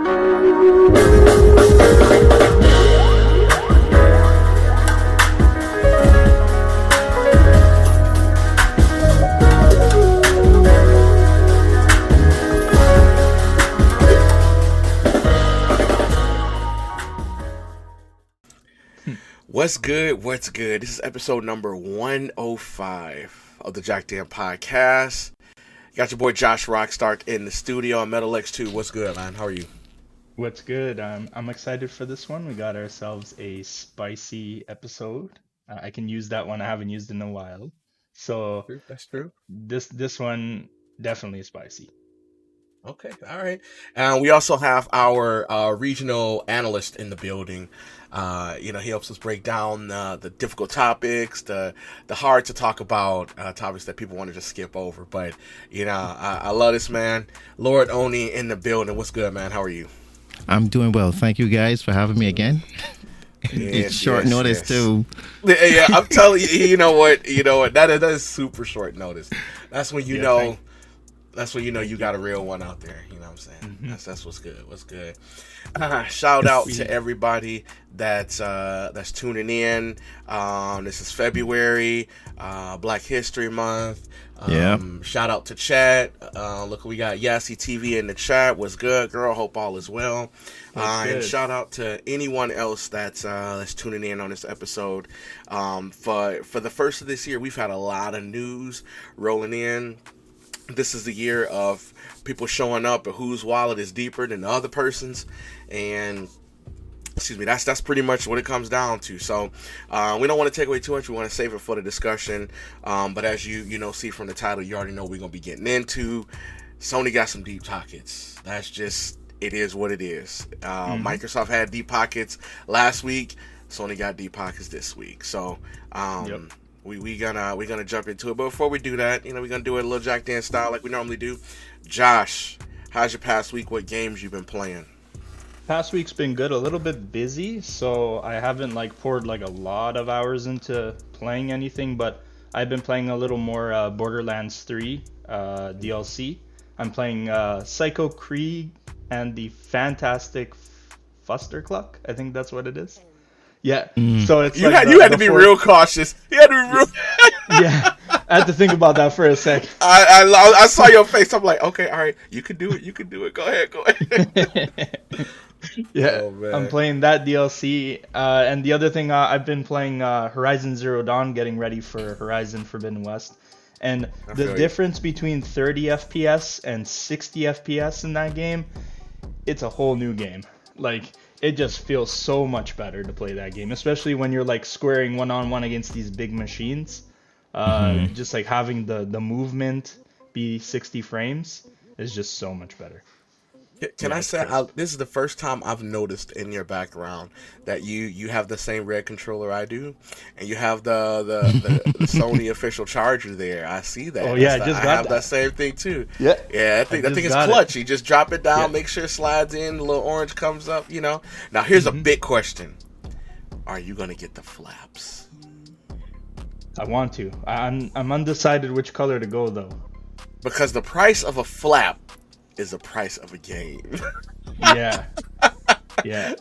What's good? What's good? This is episode number 105 of the Jack Dan podcast. Got your boy Josh Rockstar in the studio on Metal X2. What's good, man? How are you? What's good? Um, I'm excited for this one. We got ourselves a spicy episode. Uh, I can use that one. I haven't used in a while. So That's true. this this one definitely spicy. Okay, all right. And we also have our uh, regional analyst in the building. Uh, you know, he helps us break down uh, the difficult topics, the the hard to talk about uh, topics that people want to just skip over. But you know, I, I love this man, Lord Oni in the building. What's good, man? How are you? I'm doing well. Thank you guys for having me again. it's short yes, notice yes. too. Yeah, yeah, I'm telling you. You know what? You know what? That is, that is super short notice. That's when you Yeah, know. thank- That's when you know you got a real one out there. You know what I'm saying? Mm-hmm. That's that's what's good. What's good. Uh, shout out to everybody that's uh, that's tuning in. Um, this is February, uh, Black History Month. Um, Yeah. Shout out to chat. Uh, look, we got Yassi TV in the chat. What's good, girl? Hope all is well. Uh, and shout out to anyone else that's uh, that's tuning in on this episode. Um, for for the first of this year, we've had a lot of news rolling in this is the year of people showing up and whose wallet is deeper than the other person's and excuse me that's that's pretty much what it comes down to so uh, we don't want to take away too much we want to save it for the discussion um, but as you you know see from the title you already know we're gonna be getting into sony got some deep pockets that's just it is what it is uh, microsoft had deep pockets last week sony got deep pockets this week so um, Yep. we we gonna we gonna jump into it. But before we do that, you know, we're gonna do it a little Jack Dan style like we normally do. Josh, how's your past week? What games you been playing? Past week's been good. A little bit busy, so I haven't like poured like a lot of hours into playing anything. But I've been playing a little more uh, Borderlands 3 uh, DLC. I'm playing uh, Psycho Krieg and the Fantastic Fustercluck. I think that's what it is. Yeah. So it's You like had the- you had to be four- real cautious. You had to be real. Yeah. I had to think about that for a sec. I, I I saw your face. I'm like, okay, all right, you can do it. You can do it. Go ahead. Go ahead. Yeah, Oh, man. I'm playing that DLC, uh, and the other thing uh, I've been playing uh, Horizon Zero Dawn, getting ready for Horizon Forbidden West, and feel the you. difference between 30 FPS and 60 FPS in that game, it's a whole new game. Like it just feels so much better to play that game, especially when you're like squaring one on one against these big machines. Uh, Just like having the the movement be 60 frames is just so much better. Can Yeah, I say. I, this is the first time I've noticed in your background that you you have the same red controller I do, and you have the the, the, the Sony official charger there. I see that. Oh, yeah, I That's the- just I got have that. that. same thing too. Yeah. yeah. I think I, I think just it's it. You just drop it down, Yeah. make sure it slides in, the little orange comes up. You know. Now here's Mm-hmm. a big question: Are you gonna get the flaps? I want to. I'm I'm undecided which color to go though. Because the price of a flap is the price of a game. Yeah. yeah.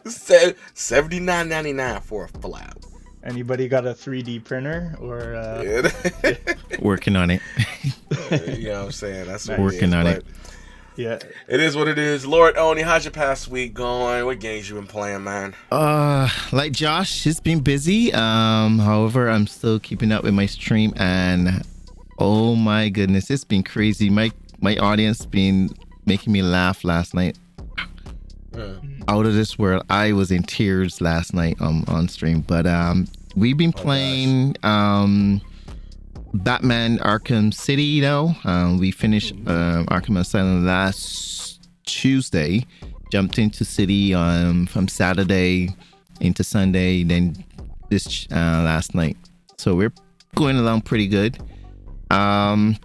Seventy nine ninety nine for a flap. Anybody got a 3D printer or uh, Yeah. Working on it. you know what I'm saying? That's what Working it is, on it. yeah. It is what it is. Lord Oni, how's your past week going? What games you been playing, man? Uh, like Josh, it's been busy. Um, however, I'm still keeping up with my stream, and oh my goodness, it's been crazy. My my audience been making me laugh last night. Out of this world, I was in tears last night on on stream. But um, we've been playing um, Batman Arkham City. You know, um, we finished um, Arkham Asylum last Tuesday. Jumped into City um, from Saturday into Sunday, then this uh, last night. So we're going along pretty good. Um,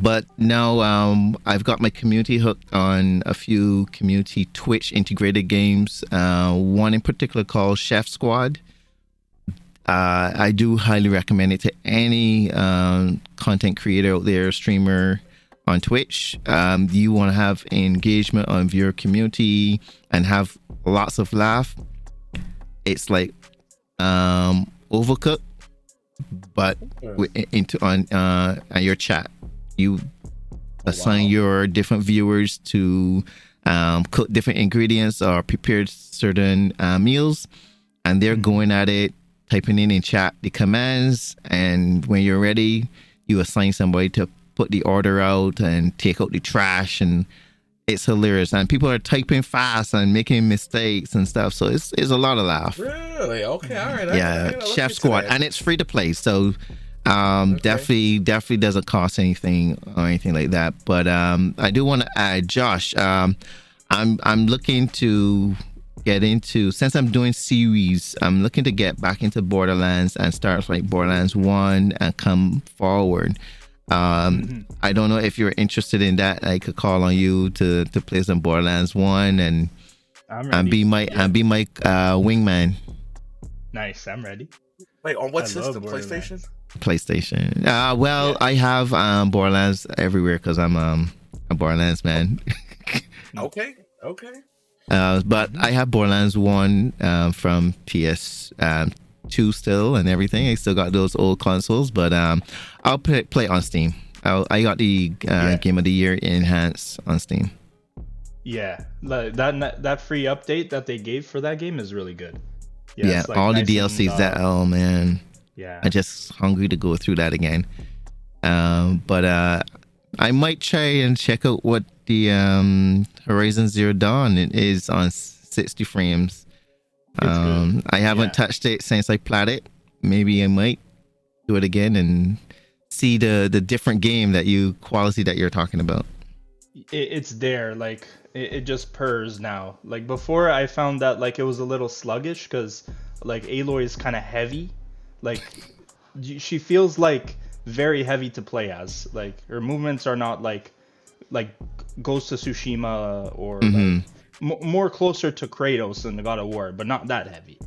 but now um, I've got my community hooked on a few community Twitch integrated games. Uh, one in particular called Chef Squad. Uh, I do highly recommend it to any um, content creator out there, streamer on Twitch, um, you want to have engagement of your community and have lots of laugh, it's like um, Overcooked, but into on uh, on your chat, you assign your different viewers to um, cook different ingredients or prepare certain uh, meals, and they're going at it, typing in in chat the commands, and when you're ready, you assign somebody to put the order out and take out the trash and it's hilarious and people are typing fast and making mistakes and stuff so it's it's a lot of laugh Really? Okay. All right. I- I yeah gotta chef squad and it's free to play so um Okay. definitely definitely doesn't cost anything or anything like that but um i do want to add josh um i'm i'm looking to get into since i'm doing series i'm looking to get back into borderlands and start like borderlands 1 and come forward um i don't know if you're interested in that i could call on you to to play some borderlands 1 and and be my and be my uh wingman nice. I'm ready. Wait, on what I system? PlayStation? PlayStation. Uh, well, I have um, Borderlands everywhere because I'm um, a Borderlands man. Okay. Okay. uh, but I have Borderlands One um, from PS um, Two still and everything. I still got those old consoles, but um, I'll play, play on Steam. I'll, I got the uh, Yeah. Game of the Year enhanced on Steam. Yeah, that that free update that they gave for that game is really good. Yeah, it's, like, all the DLCs. and, uh, that oh man, yeah, I'm just hungry to go through that again. Um, but uh, I might try and check out what the um, Horizon Zero Dawn is on 60 frames. Um, I haven't Yeah. touched it since I played it. Maybe I might do it again and see the the different game that you quality that you're talking about. it, it's there. Like it, it just purrs now. Like before, I found that like it was a little sluggish because like Aloy is kind of heavy. Like she feels like very heavy to play as. Like her movements are not like like Ghost of Tsushima or Mhm. like, m- more closer to Kratos than the God of War, but not that heavy.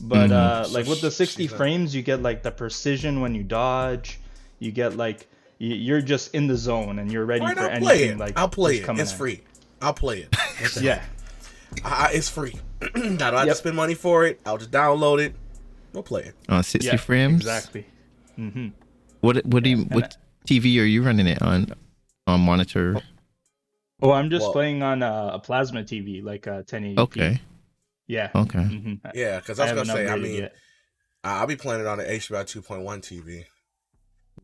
But Mhm. uh, So like with the 60 frames, you get like the precision when you dodge. You get like you're just in the zone and you're ready All right, for I'll anything. play it. Like I'll play that's it. coming It's at. free. I'll play it. Yeah, I, I- it's free. I don't have to spend money for it. I'll just download it. We'll play it. On 60 yeah, frames. Exactly. hmm What what do you, what TV are you running it on? On monitor. Oh, I'm just Well- playing on uh, a plasma TV, like uh, 1080p. Okay. Yeah. Okay. hmm Yeah, because I I was haven't gonna say. I mean, yet. I- I'll be playing it on an HDMI 2.1 TV.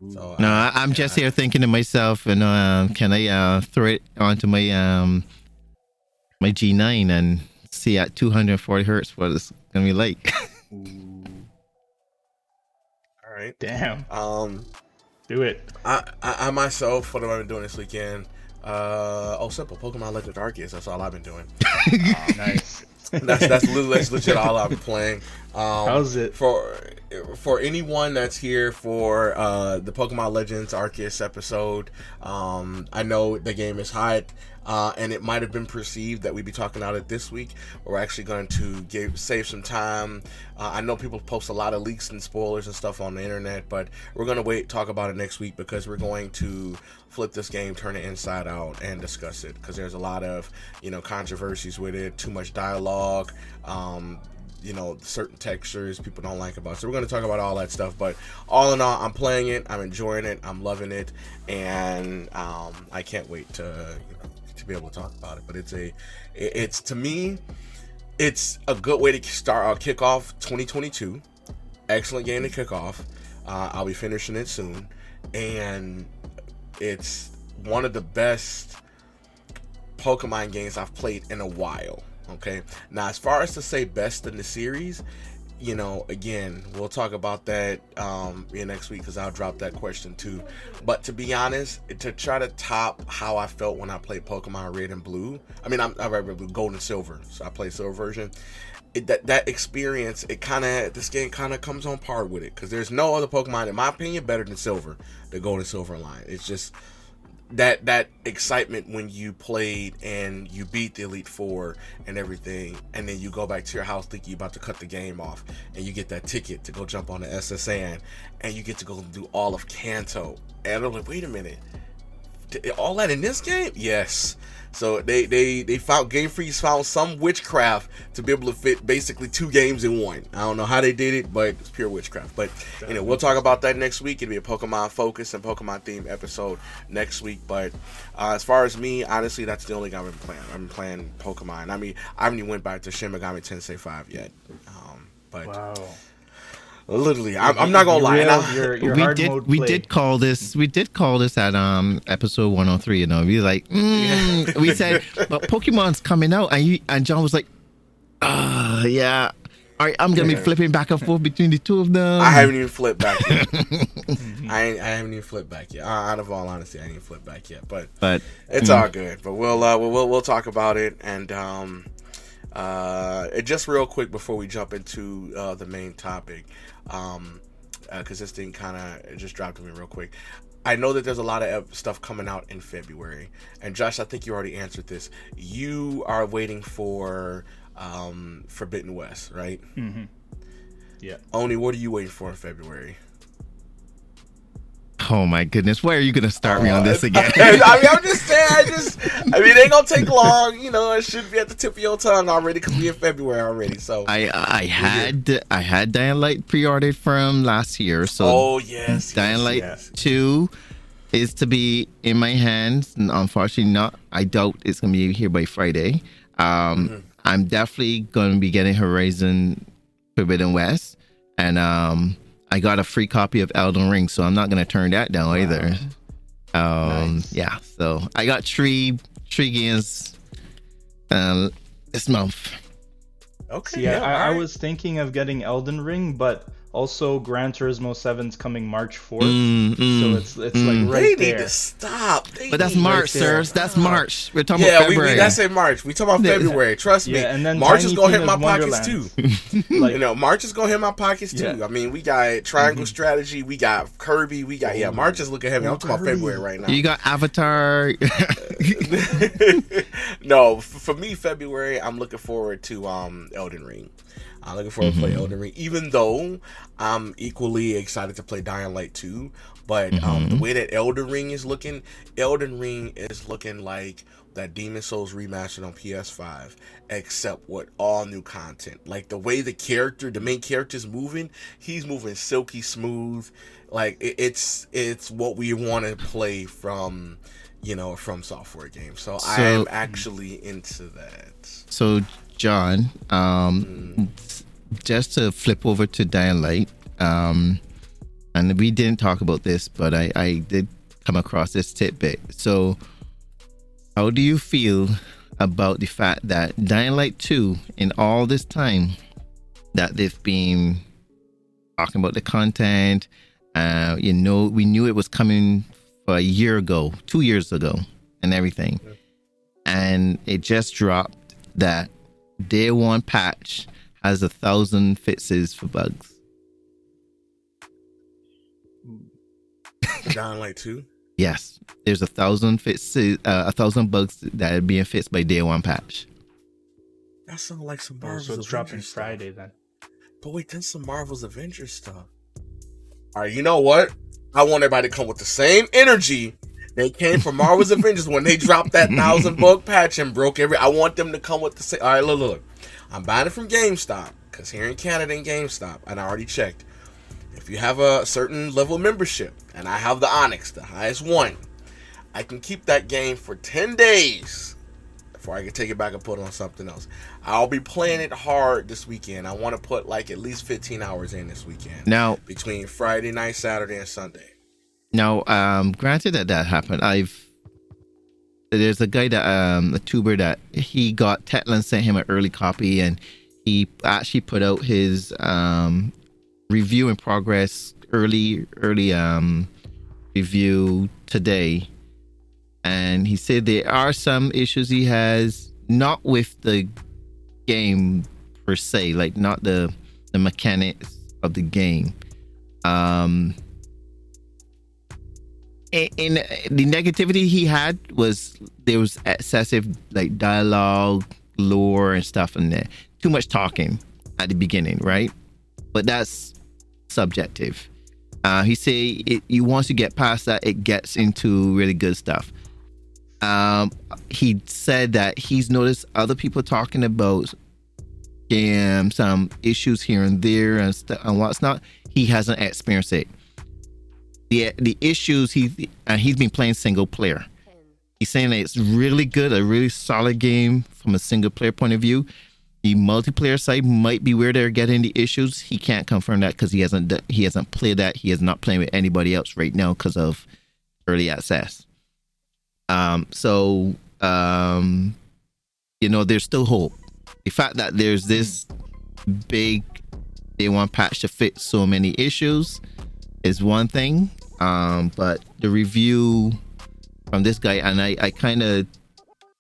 So No, I- I, I'm just yeah, here thinking to myself, and uh, can I uh, throw it onto my um my G9 and see at 240 hertz what it's gonna be like? All right. Damn. Um, Do it. I, I, I myself, what have I been doing this weekend? Uh, oh, simple. Pokemon Legends Arceus. That's all I've been doing. Nice. That's that's, li- that's legit all I've been playing. Um, How's it? for for anyone that's here for uh, the Pokemon Legends Arceus episode, um, I know the game is hot, uh, and it might have been perceived that we'd be talking about it this week. We're actually going to give save some time. Uh, I know people post a lot of leaks and spoilers and stuff on the internet, but we're going to wait talk about it next week because we're going to flip this game, turn it inside out, and discuss it because there's a lot of you know controversies with it, too much dialogue. Um, you know certain textures people don't like about it. so we're going to talk about all that stuff but all in all i'm playing it i'm enjoying it i'm loving it and um, i can't wait to you know, to be able to talk about it but it's a it's to me it's a good way to start uh, kickoff 2022 excellent game to kick off uh, i'll be finishing it soon and it's one of the best Pokemon games I've played in a while. Okay. Now, as far as to say best in the series, you know, again, we'll talk about that um in next week because I'll drop that question too. But to be honest, to try to top how I felt when I played Pokemon Red and Blue, I mean, I'm, I'm Gold and Silver, so I played Silver version. It, that that experience, it kind of this game kind of comes on par with it because there's no other Pokemon, in my opinion, better than Silver, the Gold and Silver line. It's just that that excitement when you played and you beat the elite four and everything and then you go back to your house thinking you're about to cut the game off and you get that ticket to go jump on the ssn and you get to go do all of kanto and i'm like wait a minute all that in this game? Yes. So they they they found Game Freak found some witchcraft to be able to fit basically two games in one. I don't know how they did it, but it's pure witchcraft. But you know, we'll talk about that next week. It'll be a Pokemon focus and Pokemon theme episode next week. But uh, as far as me, honestly, that's the only game I've been playing. I've been playing Pokemon. I mean, I haven't even went back to Shin Megami Tensei Five yet. Um, but Wow. Literally, I'm, I'm not gonna lie. and I- Your, your we did we play. did call this we did call this at um episode 103 you know we were like mm, we said but pokemon's coming out and you and john was like uh yeah all right i'm gonna Yeah. be flipping back and forth between the two of them I haven't even flipped back yet. I ain't, I haven't even flipped back yet. Uh, out of all honesty, I ain't even flipped back yet. But but it's Mm. all good. But we'll uh, we'll, we'll we'll talk about it and um uh and just real quick before we jump into uh, the main topic um because this thing kind of just dropped to me real quick. I know that there's a lot of stuff coming out in February, and Josh, I think you already answered this. You are waiting for um, Forbidden West, right? Mm-hmm. Yeah. Oni, what are you waiting for in February? Oh my goodness where are you gonna start me on this again I mean, I'm just saying. I just, I mean, it ain't gonna take long. You know, it should be at the tip of your tongue already because we're in February already. So, i i had i had dying light pre-ordered from last year so oh yes, Dying yes, Light yes. 2 is to be in my hands. And unfortunately, not. I doubt it's going to be here by Friday. Um, Mm-hmm. I'm definitely going to be getting Horizon Forbidden West. And um, I got a free copy of Elden Ring, so I'm not going to turn that down either. Um, Nice. Yeah, so I got three, three games uh, this month. Okay, See, yeah, I, I was thinking of getting Elden Ring, but also Gran Turismo 7's coming March 4th. Mm, mm, so it's it's mm. like right they need to stop. They But that's March, there. sirs. That's March. We're talking Yeah, about we, we February. that's in March. We talking about February. Trust me. Yeah, and then March is gonna hit my Tina's pockets too. Like, You know, March is gonna hit my pockets too. Yeah. Mm-hmm. I mean, we got Triangle Strategy, we got Kirby, we got yeah. March is looking heavy. I'm talking about February right now. You got Avatar. no, for me, February, I'm looking forward to um Elden Ring. I'm looking forward to play Elden Ring, even though I'm equally excited to play Dying Light 2. But um, the way that Elden Ring is looking, Elden Ring is looking like that Demon Souls remastered on PS5, except with all new content. Like the way the character, the main character is moving, he's moving silky smooth. Like it, it's it's what we want to play from, you know, FromSoftware games. So, I am actually into that. so, John, um, just to flip over to Dying Light, um, and we didn't talk about this, but I, I did come across this tidbit. So, how do you feel about the fact that Dying Light 2, in all this time that they've been talking about the content, uh, you know, we knew it was coming for a year ago, two years ago, and everything. And it just dropped that day one patch has a thousand fixes for bugs. Dying Light 2. Yes, there's a thousand fixes, uh, a thousand bugs that are being fixed by day one patch. That sounds like some oh, Marvel's so it's dropping stuff. Friday then. But wait, then some Marvel's Avengers stuff. All right, you know what? I want everybody to come with the same energy they came from Marvel's Avengers when they dropped that thousand bug patch and broke every. I want them to come with the same. All right, look, look. I'm buying it from GameStop because here in Canada, in GameStop, and I already checked. If you have a certain level membership, and I have the Onyx, the highest one, I can keep that game for 10 days before I can take it back and put on something else. I'll be playing it hard this weekend. I want to put like at least 15 hours in this weekend Now, between Friday night, Saturday, and Sunday. Now, um, granted that that happened, I've there's a guy that um a tuber that he got Techland sent him an early copy and he actually put out his um review in progress early early um review today. And he said there are some issues he has not with the game per se like not the the mechanics of the game. Um in the negativity he had was there was excessive like dialogue lore and stuff in there too much talking at the beginning right but that's subjective uh he say it you once you get past that it gets into really good stuff um, he said that he's noticed other people talking about um, some issues here and there and, and what's not. He hasn't experienced it. The the issues he and he's been playing single player. He's saying that it's really good, a really solid game from a single player point of view. The multiplayer side might be where they're getting the issues. He can't confirm that because he hasn't he hasn't played that. He is not playing with anybody else right now because of early access. Um, so um, you know, there's still hope. The fact that there's this big day one patch to fix so many issues is one thing. Um, but the review from this guy, and I, I kind of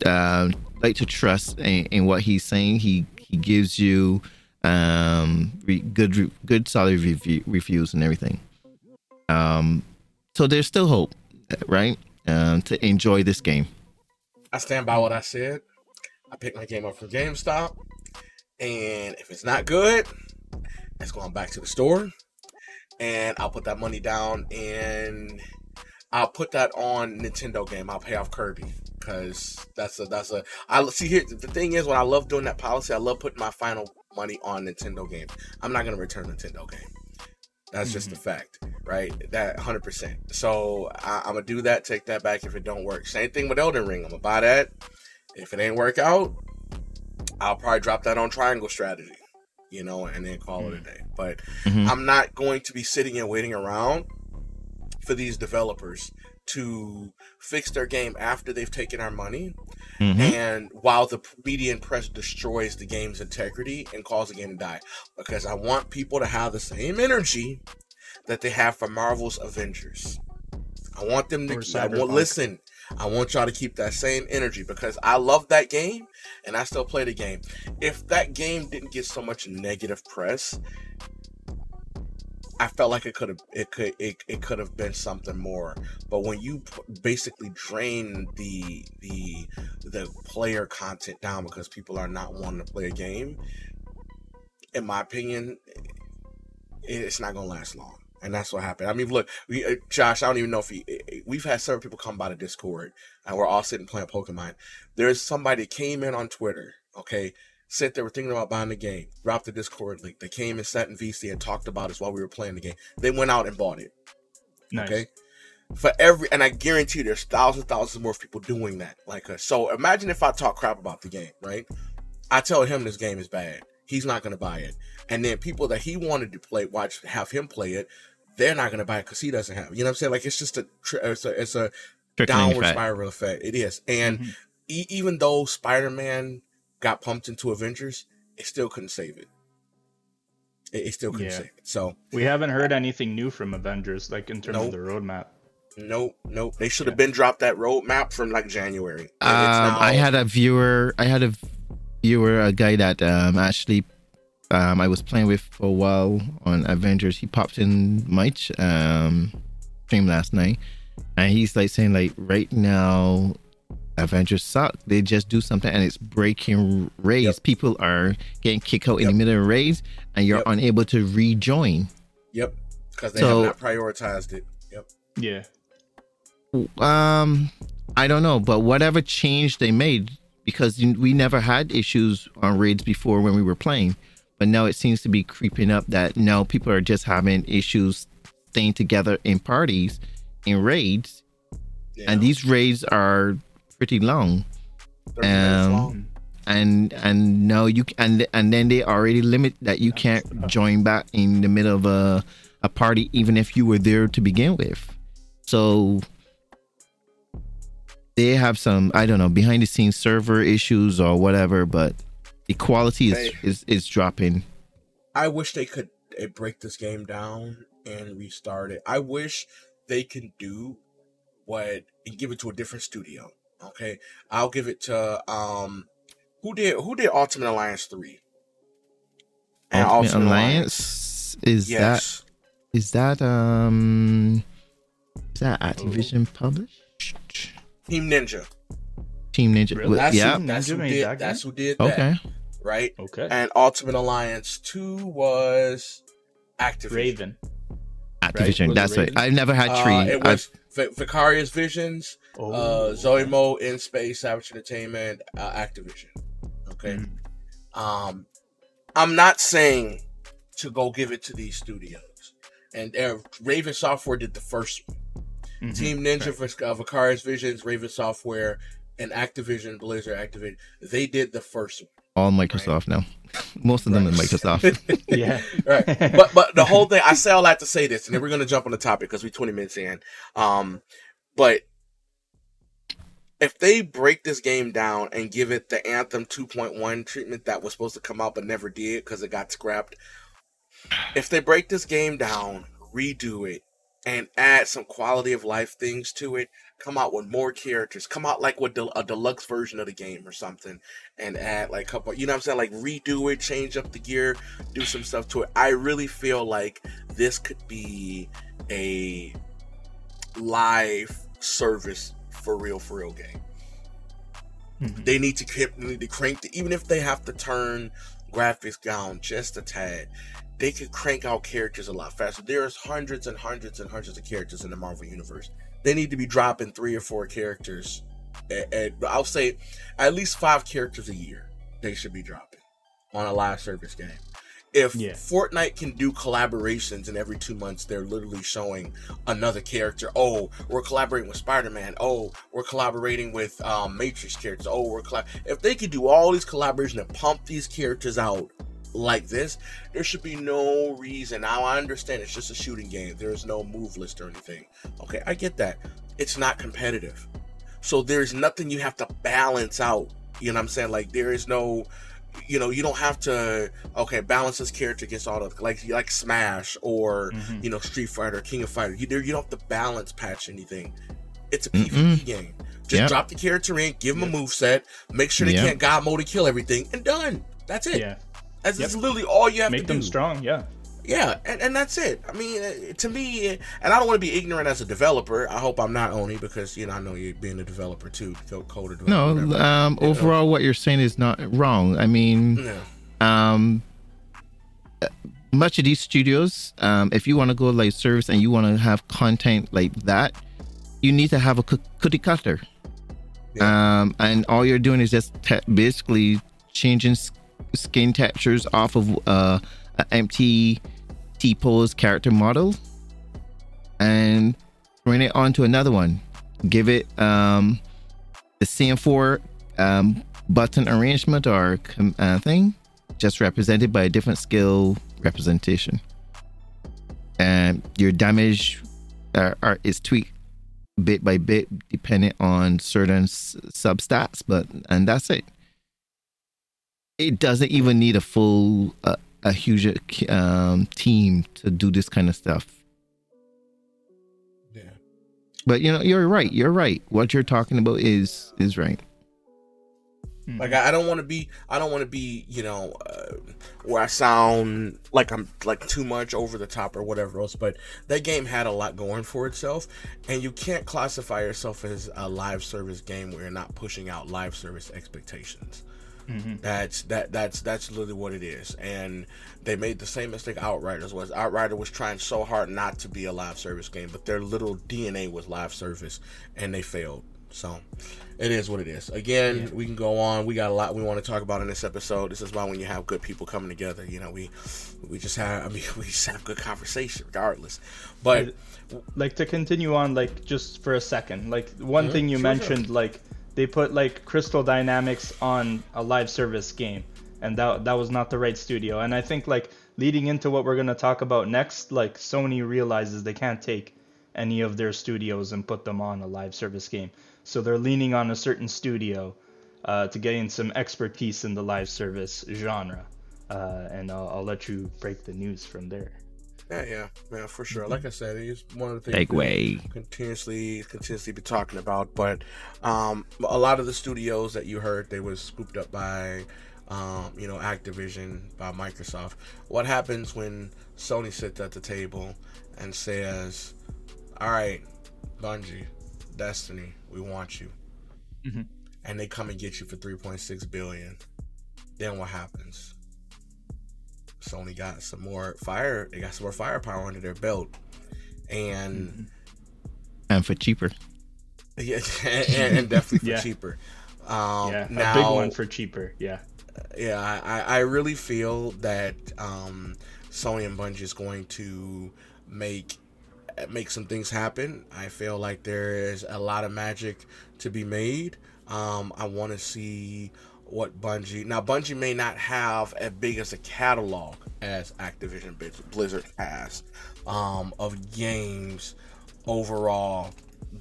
uh, like to trust in, in, what he's saying. He he gives you um, re- good good solid review, reviews and everything. Um, so there's still hope, right? Um, to enjoy this game. I stand by what I said. I picked my game up from GameStop, and if it's not good, it's going back to the store, and I'll put that money down and I'll put that on Nintendo game. I'll pay off Kirby because that's a that's a I see here. The thing is, when I love doing that policy, I love putting my final money on Nintendo game. I'm not gonna return Nintendo game. That's mm-hmm. just a fact, right? That 100%. So I, am gonna do that. Take that back if it don't work. Same thing with Elden Ring. I'm gonna buy that. If it ain't work out, I'll probably drop that on Triangle Strategy, you know, and then call mm-hmm. it a day. But mm-hmm. I'm not going to be sitting and waiting around for these developers to fix their game after they've taken our money mm-hmm. and while the media and press destroys the game's integrity and causes the game to die because i want people to have the same energy that they have for marvel's avengers i want them to I want, listen i want y'all to keep that same energy because i love that game and i still play the game if that game didn't get so much negative press I felt like it could have it could it, it could have been something more. But when you basically drain the the the player content down because people are not wanting to play a game, in my opinion, it's not gonna last long. And that's what happened. I mean, look, we, uh, Josh. I don't even know if he. We've had several people come by the Discord, and we're all sitting playing Pokemon. There's somebody came in on Twitter. Okay, said they were thinking about buying the game, dropped the Discord link. They came and sat in VC and talked about us while we were playing the game. They went out and bought it. Nice. Okay. For every, and I guarantee there's thousands, thousands more people doing that. Like, uh, so imagine if I talk crap about the game, right? I tell him this game is bad. He's not going to buy it. And then people that he wanted to play, watch, have him play it, they're not going to buy it because he doesn't have. It. You know what I'm saying? Like, it's just a, it's a, it's a downward effect. spiral effect. It is. And mm-hmm. e- even though Spider Man got pumped into Avengers, it still couldn't save it. It, it still couldn't yeah. save it. So we haven't heard anything new from Avengers, like in terms nope. of the roadmap. Nope, nope. They should have been dropped that roadmap from like January. Um, now- I had a viewer. I had a viewer, a guy that um, actually um, I was playing with for a while on Avengers. He popped in my um, stream last night, and he's like saying like right now Avengers suck. They just do something and it's breaking raids. Yep. People are getting kicked out yep. in the middle of raids and you're yep. unable to rejoin. Yep. Because they so, have not prioritized it. Yep. Yeah. Um, I don't know, but whatever change they made, because we never had issues on raids before when we were playing, but now it seems to be creeping up that now people are just having issues staying together in parties in raids, yeah. and these raids are pretty long. Um, long. And and no, you and and then they already limit that you can't join back in the middle of a a party, even if you were there to begin with. So they have some I don't know behind the scenes server issues or whatever, but the quality is hey, is, is dropping. I wish they could eh, break this game down and restart it. I wish they can do what and give it to a different studio. Okay, I'll give it to um, who did who did Ultimate Alliance three? And Ultimate, Ultimate Alliance, Alliance is yes. that is that um is that Activision oh. published? Team Ninja. Team Ninja. Really? That's yeah, who, that's, who did, that that's who did that. Okay. Right. Okay. And Ultimate Alliance two was Activision. Raven. Activision. Activision. Was it That's right. I've never had Tree. Uh, it I've- was V- Vicarious Visions, Oh. uh, Zoe Mo, n-Space, Savage Entertainment, uh, Activision. Okay. Mm. Um, I'm not saying to go give it to these studios. And uh, Raven Software did the first one. Mhm. Team Ninja for uh, Vicarious Visions, Raven Software, and Activision, Blizzard Activision. They did the first one. All Microsoft now. Most of them Right. are Microsoft. Yeah. right. But but the whole thing, I say all that to say this, and then we're gonna jump on the topic because we're 20 minutes in. Um, but if they break this game down and give it the Anthem 2.1 treatment that was supposed to come out but never did because it got scrapped, if they break this game down, redo it, and add some quality of life things to it, come out with more characters, come out like with a deluxe version of the game or something, and add like a couple, you know what I'm saying? Like redo it, change up the gear, do some stuff to it. I really feel like this could be a live service for real, for real game. Mhm. They need to keep, need to crank the, even if they have to turn graphics down just a tad. They could crank out characters a lot faster. There's hundreds and hundreds and hundreds of characters in the Marvel universe. They need to be dropping three or four characters. At, at- I'll say at least five characters a year. They should be dropping on a live service game. If Yeah. Fortnite can do collaborations and every two months they're literally showing another character. Oh, we're collaborating with Spider Man. Oh, we're collaborating with um, Matrix characters. Oh, we're collab. If they could do all these collaborations and pump these characters out like this, there should be no reason. Now I understand it's just a shooting game. There is no move list or anything. Okay, I get that. It's not competitive, so there's nothing you have to balance out. You know what I'm saying? Like there is no you know you don't have to okay balance this character against all the like like smash or Mhm. you know street fighter king of fighter you, there you don't have to balance patch anything it's a pvp game just Yep. drop the character in give them a move set make sure they Yep. can't god mode and kill everything and done that's it Yeah. That's, that's Yep. literally all you have Make to do. Make them strong. Yeah. yeah and, and that's it i mean uh, to me uh, and i don't want to be ignorant as a developer i hope i'm not only because you know i know you're being a developer too co- coder developer, no, whatever. um, You know. overall, what you're saying is not wrong. I mean, yeah um, uh, much of these studios, um, if you want to go like service and you want to have content like that, you need to have a cook- cookie cutter. Um, and all you're doing is just te- basically changing s- skin textures off of uh, an empty T pose character model and bring it onto another one. Give it um, the same four um, button arrangement or uh, thing, just represented by a different skill representation. And your damage uh, is tweaked bit by bit depending on certain s- substats, but and that's it. It doesn't even need a full, uh, a huge um, team to do this kind of stuff. yeah But you know, you're right. You're right. What you're talking about is is right. Like I, I don't want to be, I don't want to be, you know, uh, where I sound like I'm like too much over the top or whatever else. But that game had a lot going for itself, and you can't classify yourself as a live service game where you're not pushing out live service expectations. Mhm. That's that that's that's literally what it is. And they made the same mistake Outriders was. Outrider was trying so hard not to be a live service game, but their little DNA was live service, and they failed. So it is what it is. Again, we can go on. We got a lot we want to talk about in this episode. This is why when you have good people coming together, you know, we we just have I mean we just have good conversation regardless. But like to continue on like just for a second like one Mhm, thing you sure, mentioned like they put like crystal dynamics on a live service game and that that was not the right studio. And i think like leading into what we're to talk about next like sony realizes they can't take any of their studios and put them on a live service game. So they're leaning on a certain studio uh, to gain some expertise in the live service genre. Uh, and I'll, I'll let you break the news from there yeah, yeah, yeah, for sure. Like I said, it's one of the things. Segue. continuously continuously be talking about but um a lot of the studios that you heard they was scooped up by um you know activision by microsoft what happens when sony sits at the table and says all right bungie destiny we want you Mhm. and they come and get you for 3.6 billion then what happens sony got some more fire they got some more firepower under their belt and and for cheaper. yeah, and, and definitely for Yeah. cheaper. Um, yeah, now, a big one for cheaper. Yeah. yeah, I, I really feel that um, Sony and Bungie is going to make make some things happen. I feel like there is a lot of magic to be made. Um, I want to see what Bungie now. Bungie may not have as big as a catalog as Activision Blizzard has um, of games overall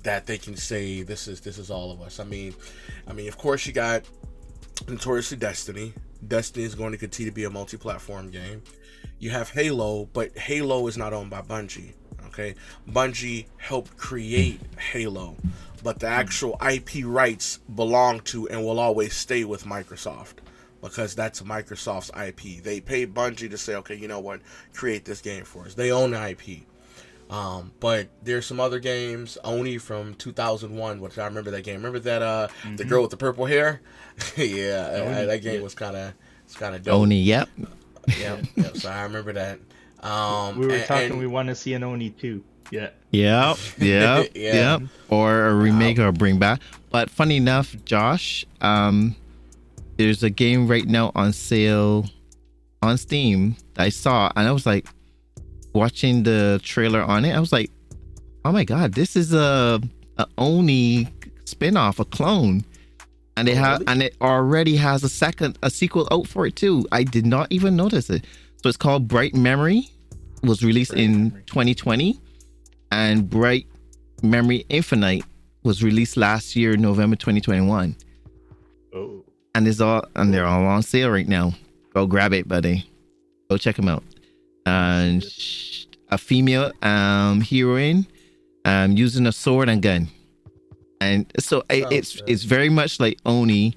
that they can say this is this is all of us. I mean, I mean, of course you got notoriously Destiny. Destiny is going to continue to be a multi-platform game. You have Halo, but Halo is not owned by Bungie. Okay, Bungie helped create Halo, but the actual IP rights belong to and will always stay with Microsoft because that's Microsoft's IP. They paid Bungie to say, okay, you know what, create this game for us. They own the IP. Um, but there's some other games, Oni from 2001, which I remember that game. Remember that uh the girl with the purple hair? yeah, I- I- that game was kind of it's kind of dope. Only, yep. Yeah, yeah, so I remember that. Um, We were and- talking. and- we want to see an Oni too. Yeah. Yep, yep, Yeah. yep. Or a remake or a bring back. But funny enough, Josh, um, there's a game right now on sale on Steam that I saw, and I was like, watching the trailer on it, I was like, oh my god, this is a, a Oni spin-off, a clone. And it Oh, has really? and it already has a second a sequel out for it too. I did not even notice it. So it's called Bright Memory. Was released Bright in Memory. 2020 and Bright Memory Infinite was released last year, November 2021. Oh. And it's all and they're all on sale right now. Go grab it, buddy. Go check them out. And a female um heroine um using a sword and gun. And so I, Sounds it's good. it's very much like Oni.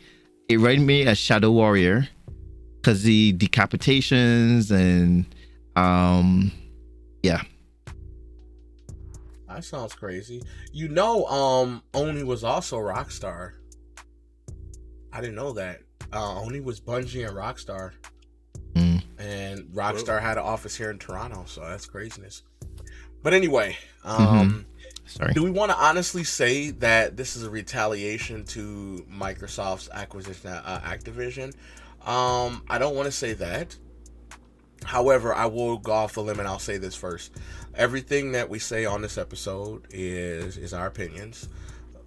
It reminded me of Shadow Warrior because the decapitations and um yeah That sounds crazy. You know, um, Oni was also Rockstar. I didn't know that. Uh, Oni was Bungie and Rockstar, Mm. and Rockstar had an office here in Toronto, so that's craziness. But anyway, um, sorry. do we want to honestly say that this is a retaliation to Microsoft's acquisition of uh, Activision? Um, I don't want to say that. However, I will go off the limb and I'll say this first. Everything that we say on this episode is is our opinions.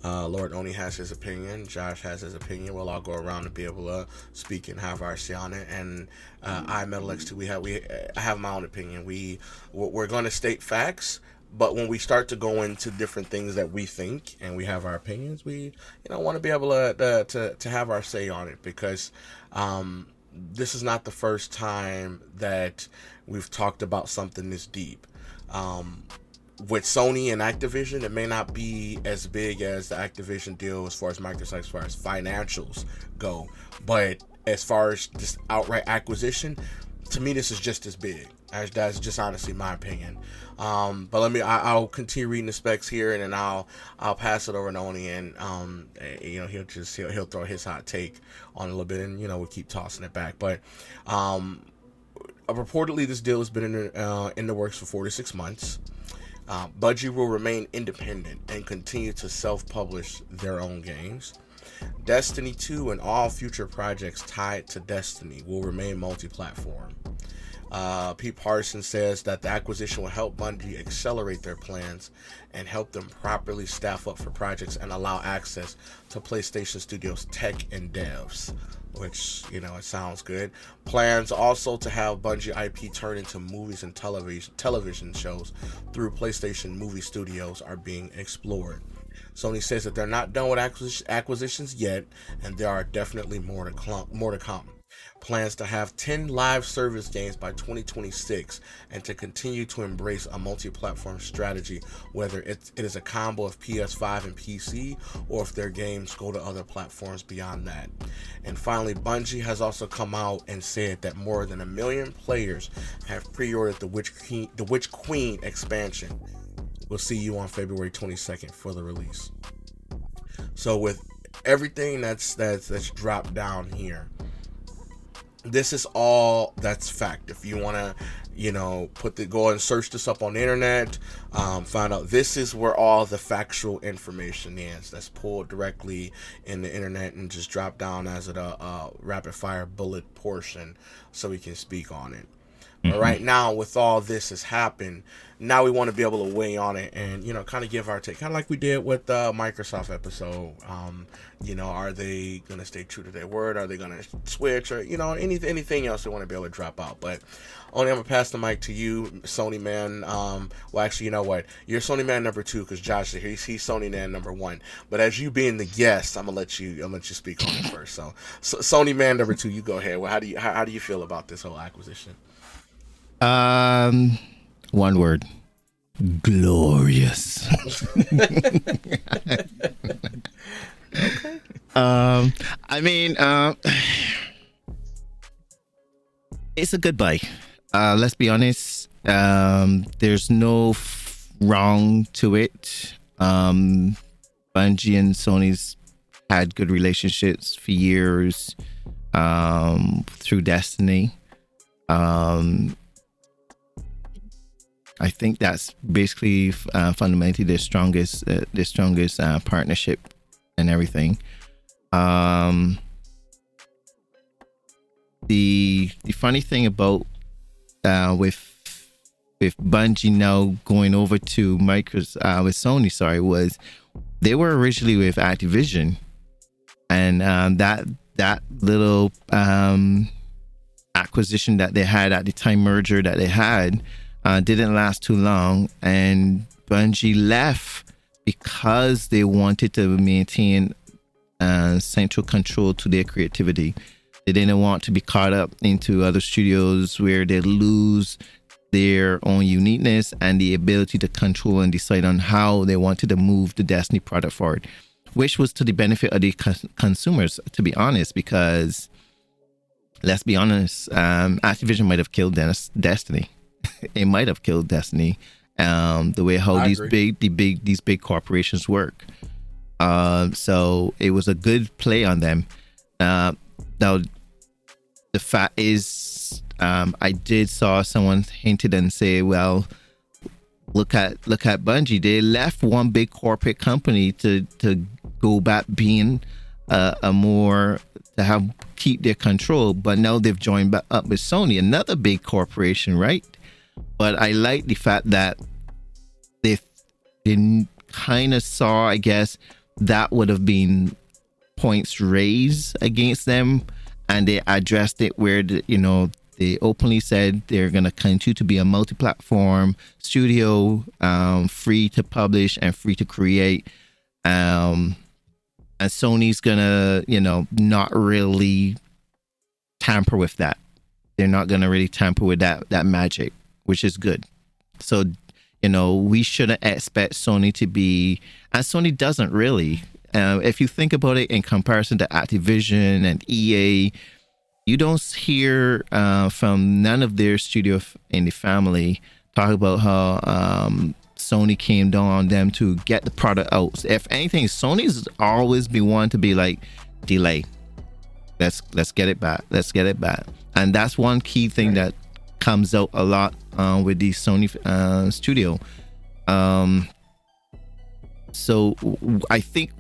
Uh, Lord Oni has his opinion. Josh has his opinion. We'll all go around and be able to speak and have our say on it. And uh, I Metal X2, we have we I have my own opinion. We we're going to state facts, but when we start to go into different things that we think and we have our opinions, we you know want to be able to to, to to have our say on it because um, this is not the first time that we've talked about something this deep. Um, with Sony and Activision, it may not be as big as the Activision deal as far as Microsoft, as far as financials go, but as far as just outright acquisition, to me, this is just as big. As that's just honestly my opinion. Um, but let me, I, I'll continue reading the specs here, and then I'll I'll pass it over to Oni, and um, you know, he'll just he'll, he'll throw his hot take on a little bit, and you know, we'll keep tossing it back. But um, reportedly, this deal has been in the, uh, in the works for four to six months. Uh, Bungie will remain independent and continue to self-publish their own games. Destiny 2 and all future projects tied to Destiny will remain multi-platform. Uh, Pete Parson says that the acquisition will help Bungie accelerate their plans and help them properly staff up for projects and allow access to PlayStation Studios tech and devs, which, you know, it sounds good. Plans also to have Bungie IP turn into movies and television television shows through PlayStation Movie Studios are being explored. Sony says that they're not done with acquisitions yet, and there are definitely more to more to come. Plans to have 10 live service games by 2026 and to continue to embrace a multi platform strategy, whether it, it is a combo of PS5 and PC or if their games go to other platforms beyond that. And finally, Bungie has also come out and said that more than a million players have pre ordered the the Witch Queen expansion. We'll see you on February 22nd for the release. So with everything that's that's that's dropped down here, this is all that's fact. If you want to, you know, put the go and search this up on the internet, um, find out this is where all the factual information is. That's pulled directly in the internet and just drop down as a, a rapid fire bullet portion, so we can speak on it. Mm-hmm. Right now, with all this has happened, now we want to be able to weigh on it and you know kind of give our take kind of like we did with the microsoft episode um, you know are they going to stay true to their word? Are they going to switch or you know anything anything else they want to be able to drop out? But Oni i'm going to pass the mic to you sony man um, well actually you know what? You're sony man number two because josh is here he's, he's sony man number one. But as you being the guest i'm going to let you i'm let you speak on it first. So, so sony man number two you go ahead. Well how do you how, how do you feel about this whole acquisition um one word. Glorious. okay. Um, I mean, uh, it's a goodbye. Uh, let's be honest. Um, there's no f- wrong to it. Um, Bungie and Sony's had good relationships for years um, through Destiny. Um, I think that's basically uh, fundamentally the strongest, uh, the strongest uh, partnership and everything. Um, the the funny thing about uh, with with Bungie now going over to Microsoft uh, with Sony, sorry, was they were originally with Activision, and um, that that little um, acquisition that they had at the time merger that they had uh, didn't last too long, and Bungie left because they wanted to maintain uh, central control to their creativity. They didn't want to be caught up into other studios where they lose their own uniqueness and the ability to control and decide on how they wanted to move the Destiny product forward, which was to the benefit of the consumers, to be honest, because let's be honest, um, Activision might have killed Destiny. it might have killed Destiny. Um, the way how I these agree. big, the big, these big corporations work. Uh, so it was a good play on them. Uh, now, the fact is, um, I did saw someone hinted and say, well, look at look at Bungie. They left one big corporate company to to go back being a, a more to have keep their control, but now they've joined up with Sony, another big corporation, right? But I like the fact that they they kind of saw, I guess, that would have been points raised against them, and they addressed it where the, you know they openly said they're going to continue to be a multi-platform studio, um, free to publish and free to create. Um, and Sony's gonna, you know, not really tamper with that. They're not gonna really tamper with that that magic which is good. So, you know, we shouldn't expect Sony to be, and Sony doesn't really. Uh, if you think about it in comparison to Activision and EA, you don't hear uh, from none of their studio in the family talk about how um, Sony came down on them to get the product out. If anything, Sony's always been one to be like delay. Let's let's get it back. Let's get it back. And that's one key thing that comes out a lot uh, with the Sony uh, studio. Um, so I think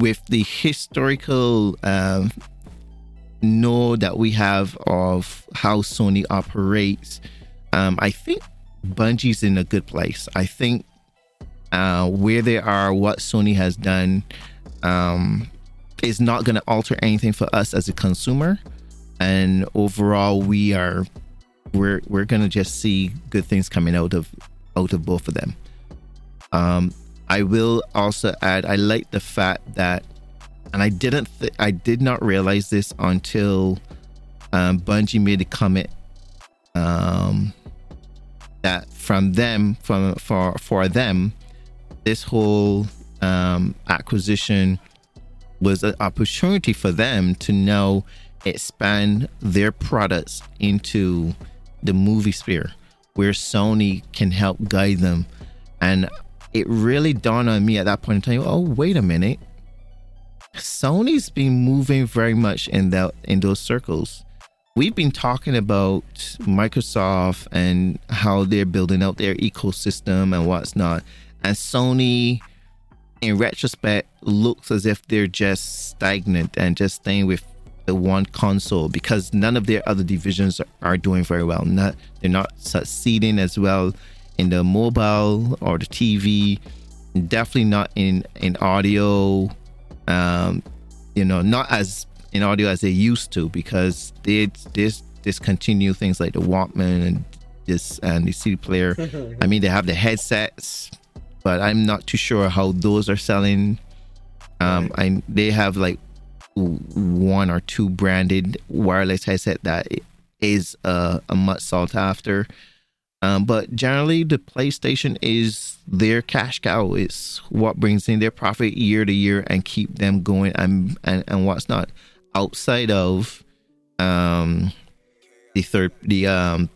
with the historical uh, know that we have of how Sony operates, um, I think Bungie's in a good place. I think uh, where they are, what Sony has done, um, is not going to alter anything for us as a consumer. And overall, we are we're we're gonna just see good things coming out of out of both of them. Um, I will also add I like the fact that, and I didn't th- I did not realize this until um, Bungie made a comment um, that from them from for for them this whole um, acquisition was an opportunity for them to now expand their products into the movie sphere where Sony can help guide them. And it really dawned on me at that point in time, oh, wait a minute. Sony's been moving very much in that in those circles we've been talking about Microsoft and how they're building out their ecosystem and what's not. And Sony, in retrospect, looks as if they're just stagnant and just staying with one console because none of their other divisions are, are doing very well. Not they're not succeeding as well in the mobile or the TV. Definitely not in in audio. Um, you know, not as in audio as they used to because they this discontinue things like the Walkman and this and the CD player. I mean, they have the headsets, but I'm not too sure how those are selling. Um, I they have like one or two branded wireless headset that is a, a much sought after. Um, but generally, the PlayStation is their cash cow. It's what brings in their profit year to year and keep them going and and, and what's not outside of um the third the um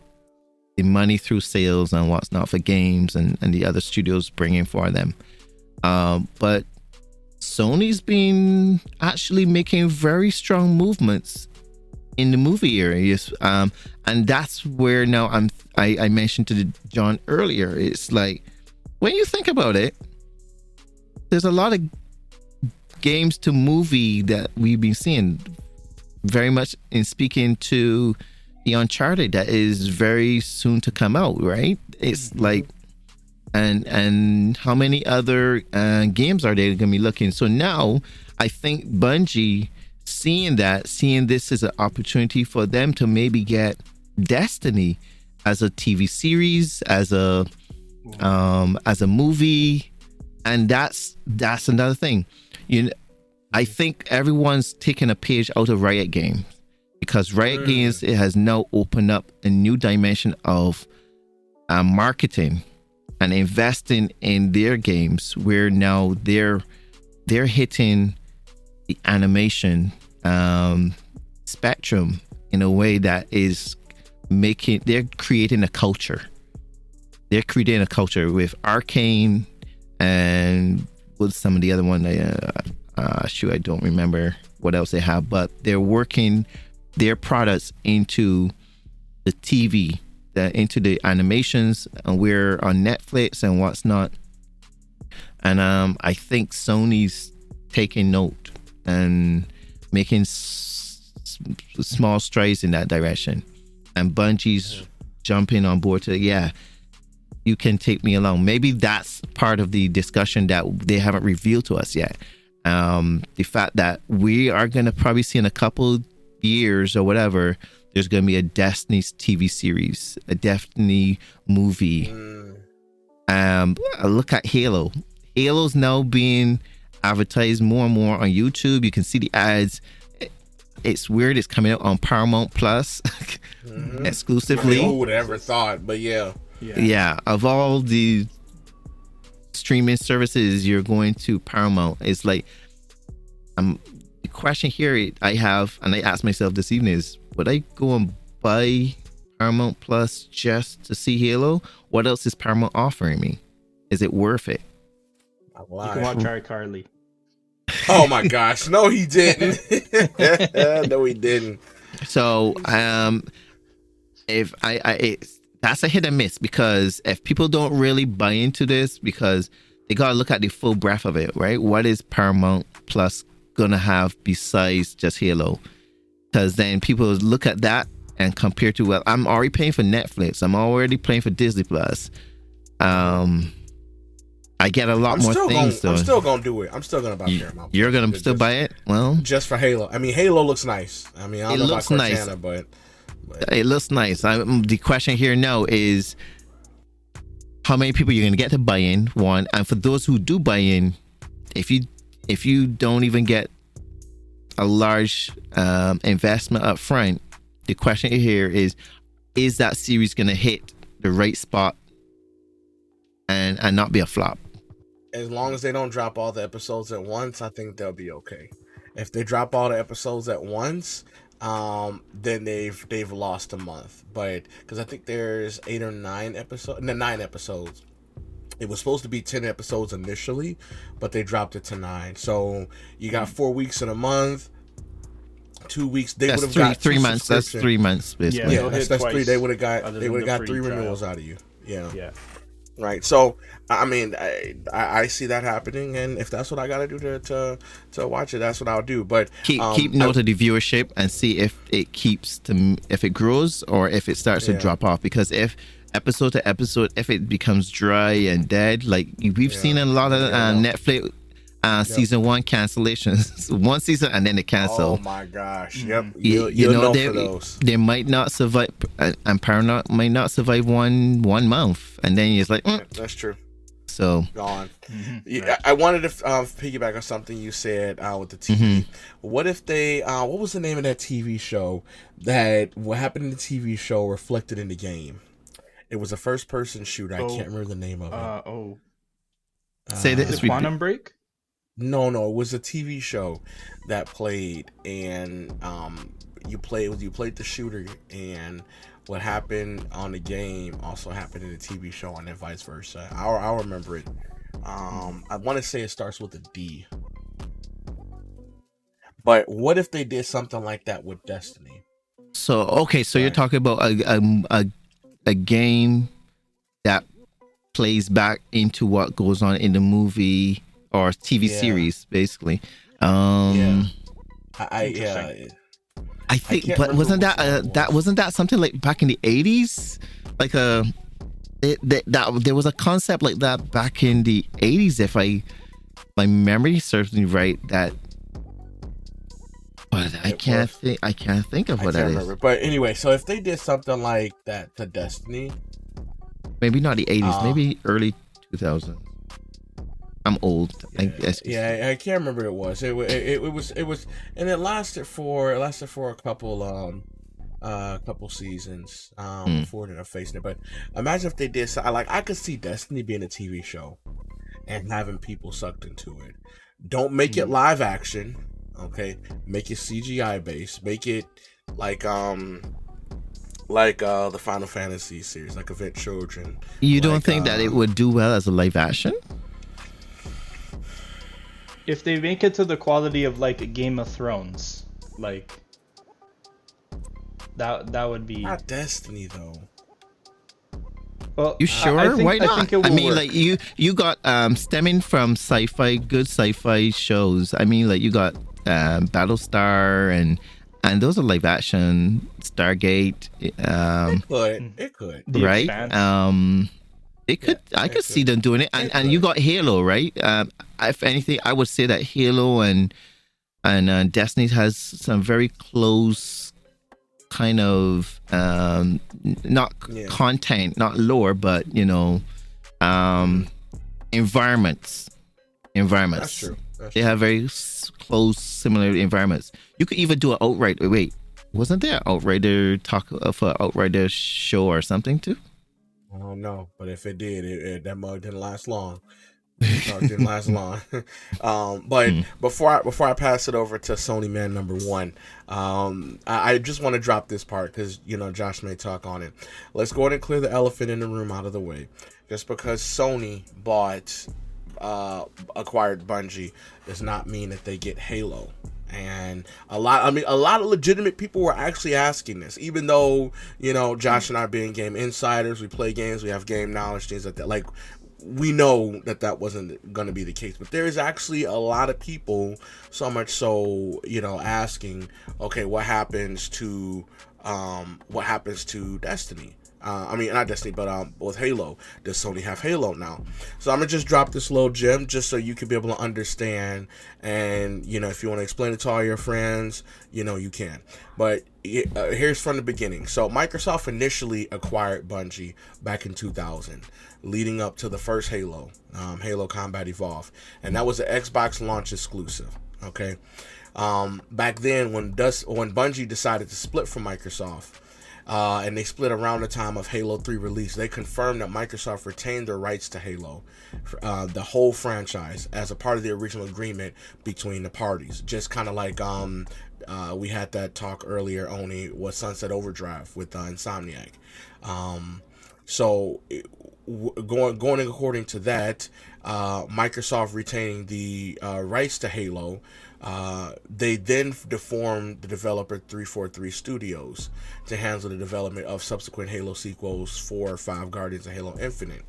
the money through sales and what's not for games and and the other studios bringing for them. Um, but Sony's been actually making very strong movements in the movie areas, um, and that's where now I'm. I, I mentioned to John earlier. It's like when you think about it, there's a lot of games to movie that we've been seeing. Very much in speaking to the Uncharted that is very soon to come out. Right? It's like and and how many other uh, games are they going to be looking? So now I think Bungie seeing that, seeing this as an opportunity for them to maybe get Destiny as a TV series, as a um, as a movie, and that's that's another thing. You, know, I think everyone's taking a page out of Riot Games because Riot. Games it has now opened up a new dimension of uh, marketing and investing in their games where now they're they're hitting the animation um, spectrum in a way that is making they're creating a culture. They're creating a culture with arcane and with some of the other one uh, uh shoot i don't remember what else they have but they're working their products into the tv the, into the animations. And we're on Netflix and what's not. And um, I think Sony's taking note and making s- small strides in that direction. And Bungie's jumping on board to, yeah, you can take me along. Maybe that's part of the discussion that they haven't revealed to us yet. Um, the fact that we are going to probably see in a couple years or whatever there's going to be a Destiny's TV series, a Destiny movie. Mm. Um, look at Halo. Halo's now being advertised more and more on YouTube. You can see the ads. It's weird. It's coming out on Paramount Plus mm-hmm. exclusively. Who would ever thought? But yeah. yeah, yeah. Of all the streaming services, you're going to Paramount. It's like, um, the question here I have, and I asked myself this evening is, would I go and buy Paramount Plus just to see Halo? What else is Paramount offering me? Is it worth it? You can watch iCarly. Oh my gosh, no, he didn't. no, he didn't. So, um, if I, I it, that's a hit and miss because if people don't really buy into this, because they gotta look at the full breadth of it, right? What is Paramount Plus gonna have besides just Halo? Because then people look at that and compare to well, I'm already paying for Netflix. I'm already paying for Disney Plus. Um, I get a lot I'm more things. Gonna, I'm still gonna do it. I'm still gonna buy Paramount. You're gonna still buy it? Well, just for Halo. I mean, Halo looks nice. I mean, I don't it know looks about Cortana, nice. but, but it looks nice. I, the question here now is how many people you're gonna get to buy in. One, and for those who do buy in, if you if you don't even get a large um, investment up front, the question here is is that series going to hit the right spot and and not be a flop? As long as they don't drop all the episodes at once, I think they'll be okay. If they drop all the episodes at once, um, then they've they've lost a month. But because I think there's eight or nine episodes, no, nine episodes. It was supposed to be 10 episodes initially, but they dropped it to nine. So you got four weeks in a month. two weeks. They would have got three months. That's three months. Basically. Yeah, Yeah, they'll that's, that's three. They would have got they would have the got three trial. renewals out of you. Yeah. Yeah. Right. So I mean, I, I I see that happening, and if that's what I got to do to to to watch it, that's what I'll do. But keep um, keep note of the viewership and see if it keeps to if it grows or if it starts Yeah. to drop off. Because if episode to episode, if it becomes dry and dead, like we've seen a lot of Yeah. uh, Netflix uh, season one cancellations, one season and then they cancel. Oh my gosh! Yep. you, You'll, you you'll know, know they, for those. they might not survive, uh, and Paramount might not survive one one month, and then it's like, mm, That's true. so Gone. Mm-hmm. Yeah, I I wanted to uh, piggyback on something you said uh, with the TV. Mm-hmm. What if they? Uh, what was the name of that TV show? That what happened in the TV show reflected in the game. It was a first-person shooter. I Oh, can't remember the name of it. Uh, oh, say Uh, that the Quantum Break. No, no, it was a TV show that played, and um, you played you played the shooter, and what happened on the game also happened in the TV show, and then vice versa. I'll, I'll remember it. Um, I want to say it starts with a D. But what if they did something like that with Destiny? So okay, so you're talking about a, a a a game that plays back into what goes on in the movie or TV Yeah. series, basically. Um, Yeah. I, I yeah. I think, can't but wasn't which that uh, it that was. wasn't that something like back in the eighties, like a. It, that, that there was a concept like that back in the 80s if i my memory serves me right that but i It can't think i can't think of I what that is remember. But anyway, so if they did something like that to Destiny, maybe not the 80s Uh, maybe early 2000s i'm old i guess Yeah, I I can't remember what it was. It, wa- it, it was it was and it lasted for it lasted for a couple um uh couple seasons um Hmm. before they're facing it. But imagine if they did so like I could see Destiny being a TV show and having people sucked into it. Don't make Hmm. it live action, okay? Make it CGI based. Make it like um like uh the Final Fantasy series, like Advent Children. you don't like, think that uh, it would do well as a live action If they make it to the quality of like Game of Thrones, like that that would be. Not Destiny though. Well, You sure? I think, Why not? I think it will mean, work. like you, you got um stemming from sci-fi, good sci-fi shows. I mean, like you got um, Battlestar and and those are live action. Stargate, um, Could it could. Right? Um, it could. I it could see them doing it, and It and you got Halo, right? Um, if anything, I would say that Halo and and uh, Destiny has some very close kind of um not Yeah. content not lore but you know um environments environments That's true. That's they have very s- close similar environments you could even do an outright wait wasn't there an outrider talk of an outrider show or something too I don't know, but if it did, it, it, that mug didn't last long. It didn't last long. um, but before I before I pass it over to Sony Man number one, um, I, I just want to drop this part because you know Josh may talk on it. Let's go ahead and clear the elephant in the room out of the way. Just because Sony bought uh, acquired Bungie does not mean that they get Halo. And a lot, I mean, a lot of legitimate people were actually asking this, even though, you know, Josh and I being game insiders, we play games, we have game knowledge, things like that. Like, we know that that wasn't going to be the case, but there is actually a lot of people, so much so, you know, asking, okay, what happens to, um, what happens to Destiny? Uh, I mean, not Destiny, but um, with Halo. Does Sony have Halo now? So I'm gonna just drop this little gem just so you can be able to understand. And you know, if you want to explain it to all your friends, you know, you can. But uh, here's from the beginning. So Microsoft initially acquired Bungie back in 2000, leading up to the first Halo, um, Halo Combat Evolved, and that was an Xbox launch exclusive. Okay. Um, back then, when Dust, when Bungie decided to split from Microsoft, uh, and they split around the time of Halo 3 release. They confirmed that Microsoft retained their rights to Halo, uh, the whole franchise, as a part of the original agreement between the parties. Just kind of like um, uh, we had that talk earlier, Oni was Sunset Overdrive with uh, Insomniac. Um, so w- going going according to that, uh, Microsoft retaining the uh, rights to Halo Uh, they then deformed the developer 343 Studios to handle the development of subsequent Halo sequels, 4, 5, Guardians, and Halo Infinite.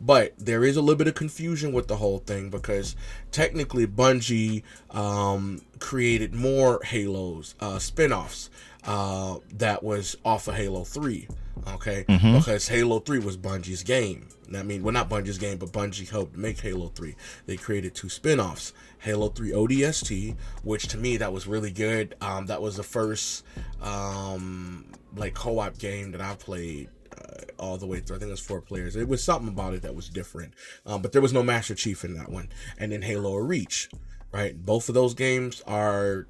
But there is a little bit of confusion with the whole thing because technically Bungie um, created more Halos, uh, spin offs uh, that was off of Halo 3. Okay, mm-hmm. because Halo 3 was Bungie's game. I mean, well, not Bungie's game, but Bungie helped make Halo 3. They created two spin offs Halo 3 ODST, which to me, that was really good. Um, that was the first um, like co op game that I played uh, all the way through. I think it was four players. It was something about it that was different, um, but there was no Master Chief in that one. And then Halo Reach, right? Both of those games are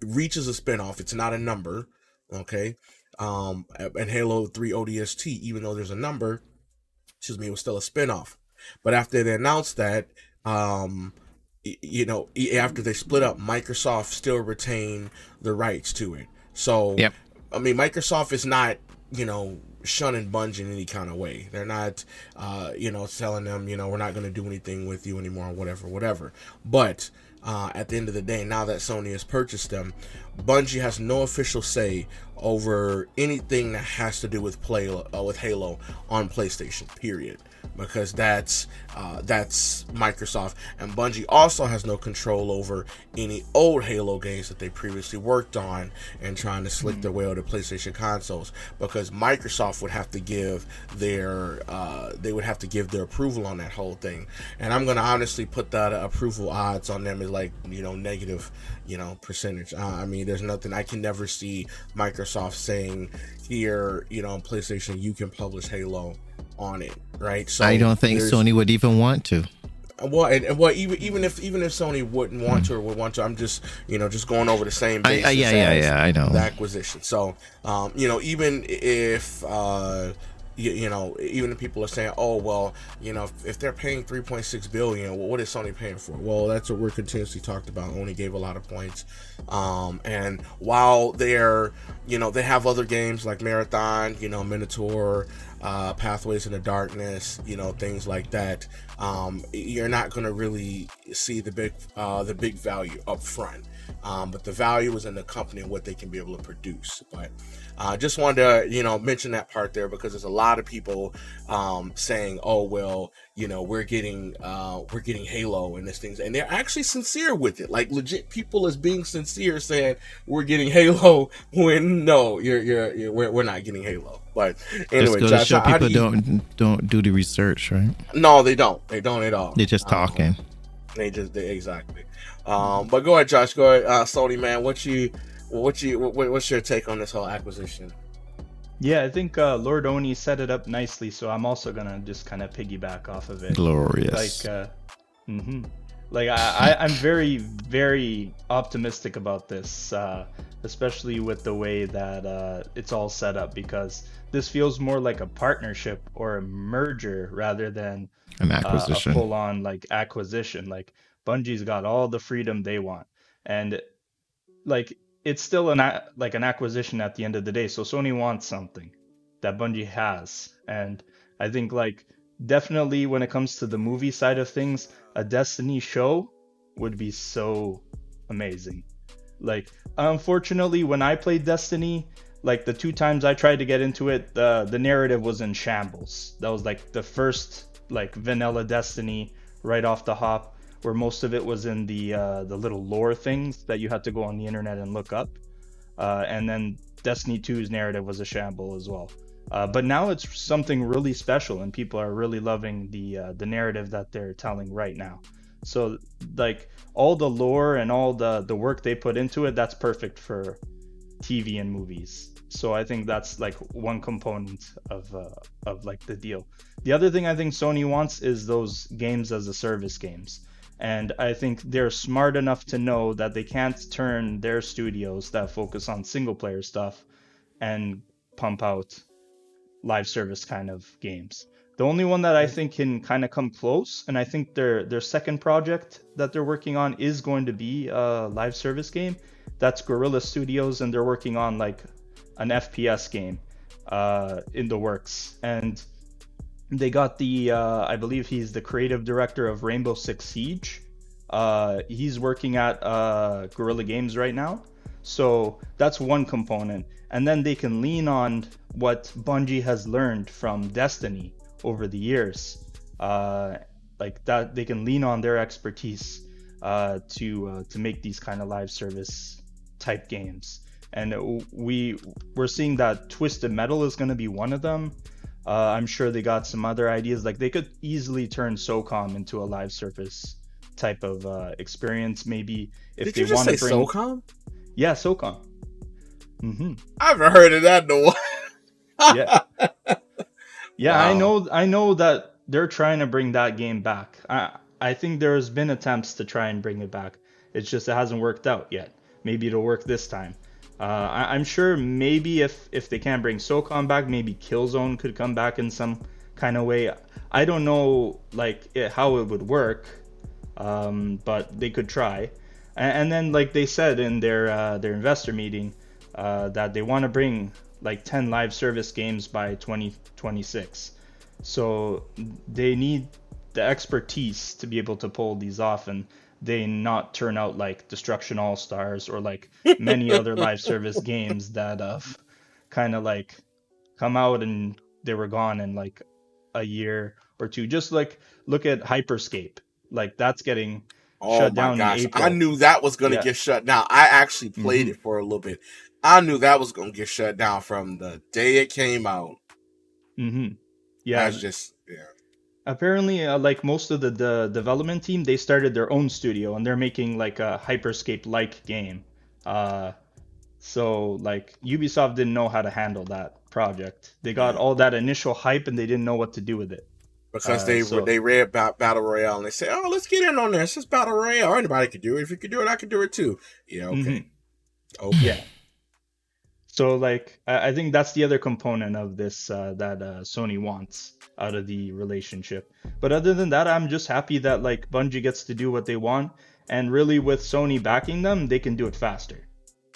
Reach is a spinoff. It's not a number, okay. Um, and Halo 3 ODST, even though there's a number, excuse me, it was still a spinoff. But after they announced that, um, you know, after they split up, Microsoft still retained the rights to it. So, yep. I mean, Microsoft is not, you know, shunning Bungie in any kind of way. They're not, uh, you know, telling them, you know, we're not going to do anything with you anymore, whatever, whatever. But uh, at the end of the day, now that Sony has purchased them, Bungie has no official say over anything that has to do with play uh, with Halo on PlayStation. Period because that's uh, that's Microsoft. And Bungie also has no control over any old Halo games that they previously worked on and trying to slick their way onto PlayStation consoles because Microsoft would have to give their uh, they would have to give their approval on that whole thing. And I'm gonna honestly put that approval odds on them as like you know negative you know percentage. Uh, I mean there's nothing I can never see Microsoft saying here you know on PlayStation you can publish Halo on it, right? So I don't think Sony would even want to. Well, and, and, well, even even if even if Sony wouldn't want mm. to or would want to, I'm just you know just going over the same. I, I, yeah, yeah, yeah. I know the acquisition. So, um, you know, even if uh, you, you, know, even if people are saying, oh well, you know, if, if they're paying 3.6 billion, well, what is Sony paying for? Well, that's what we're continuously talked about. Oni gave a lot of points, um, and while they're you know they have other games like Marathon, you know, Minotaur uh, Pathways the Darkness, you know, things like that. Um, you're not going to really see the big uh, the big value up front. Um, but the value is in the company and what they can be able to produce. But uh, just wanted to, you know, mention that part there because there's a lot of people um, saying, "Oh, well, you know, we're getting uh, we're getting Halo and this things," and they're actually sincere with it. Like legit people is being sincere, saying we're getting Halo when no, you're you're, you're we're, we're not getting Halo. But anyway, just Josh, show people do don't don't do the research, right? No, they don't. They don't at all. They're just um, talking. Um, they just they, exactly. Um, but go ahead, Josh. Go ahead, uh, Sony man. What you what you what, what's your take on this whole acquisition? Yeah, I think uh, Lord Oni set it up nicely, so I'm also gonna just kind of piggyback off of it. Glorious. Like, uh, mm-hmm. like I, I, am very, very optimistic about this, uh, especially with the way that uh, it's all set up, because this feels more like a partnership or a merger rather than an acquisition, uh, a full-on like acquisition. Like Bungie's got all the freedom they want, and like it's still an like an acquisition at the end of the day. So Sony wants something that Bungie has, and I think like definitely when it comes to the movie side of things, a Destiny show would be so amazing. Like unfortunately, when I played Destiny, like the two times I tried to get into it, the the narrative was in shambles. That was like the first like vanilla Destiny right off the hop where most of it was in the uh, the little lore things that you had to go on the internet and look up. Uh, and then Destiny 2's narrative was a shamble as well. Uh, but now it's something really special, and people are really loving the uh, the narrative that they're telling right now. So like all the lore and all the the work they put into it, that's perfect for TV and movies. So I think that's like one component of uh, of like the deal. The other thing I think Sony wants is those games as a service games. And I think they're smart enough to know that they can't turn their studios that focus on single player stuff and pump out live service kind of games. The only one that I think can kind of come close, and I think their their second project that they're working on is going to be a live service game. That's Guerrilla Studios, and they're working on like an FPS game uh, in the works. And they got the uh, I believe he's the creative director of Rainbow Six Siege, Uh, he's working at uh, Guerrilla Games right now, so that's one component. And then they can lean on what Bungie has learned from Destiny over the years. Uh, like that, they can lean on their expertise uh, to uh, to make these kind of live service type games. And we we're seeing that Twisted Metal is going to be one of them. Uh, I'm sure they got some other ideas. Like they could easily turn SOCOM into a live service type of uh, experience. Maybe if Did they want to bring SOCOM. Yeah, SOCOM. Mm-hmm. I haven't heard of that in a while. yeah, yeah. Wow. I know. I know that they're trying to bring that game back. I I think there's been attempts to try and bring it back. It's just it hasn't worked out yet. Maybe it'll work this time. Uh, I, am sure maybe if if they can't bring SOCOM back, maybe Killzone could come back in some kind of way. I don't know like it, how it would work, um, but they could try. And, and, then like they said in their uh, their investor meeting uh, that they want to bring like 10 live service games by 2026. So they need the expertise to be able to pull these off and they not turn out like Destruction All Stars or like many other live service games that have kind of like come out and they were gone in like a year or two. Just like look at Hyperscape, like that's getting oh shut down. Gosh. I knew that was going to yeah. get shut down. I actually played mm-hmm. it for a little bit. I knew that was going to get shut down from the day it came out. Mm-hmm. Yeah, I was just yeah apparently uh, like most of the, the development team they started their own studio and they're making like a hyperscape like game. Uh, so like ubisoft didn't know how to handle that project. They got all that initial hype and they didn't know what to do with it. Because uh, they so, they read about battle royale and they say oh let's get in on this it's battle royale. Anybody could do it. If you could do it i could do it too. Yeah okay. Mm-hmm. okay. Yeah so like I, think that's the other component of this uh, that uh, sony wants out of the relationship. But other than that, I'm just happy that like Bungie gets to do what they want, and really with Sony backing them, they can do it faster.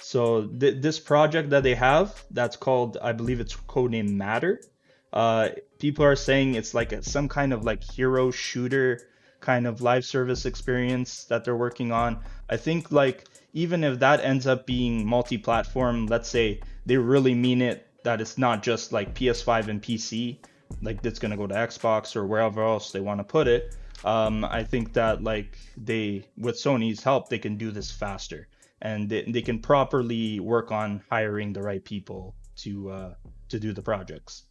So th- this project that they have, that's called, I believe it's codename Matter. Uh, people are saying it's like a, some kind of like hero shooter kind of live service experience that they're working on. I think like even if that ends up being multi-platform, let's say they really mean it that it's not just like PS5 and PC, like that's gonna go to Xbox or wherever else they want to put it. Um, I think that like they with Sony's help they can do this faster and they, they can properly work on hiring the right people to uh, to do the projects.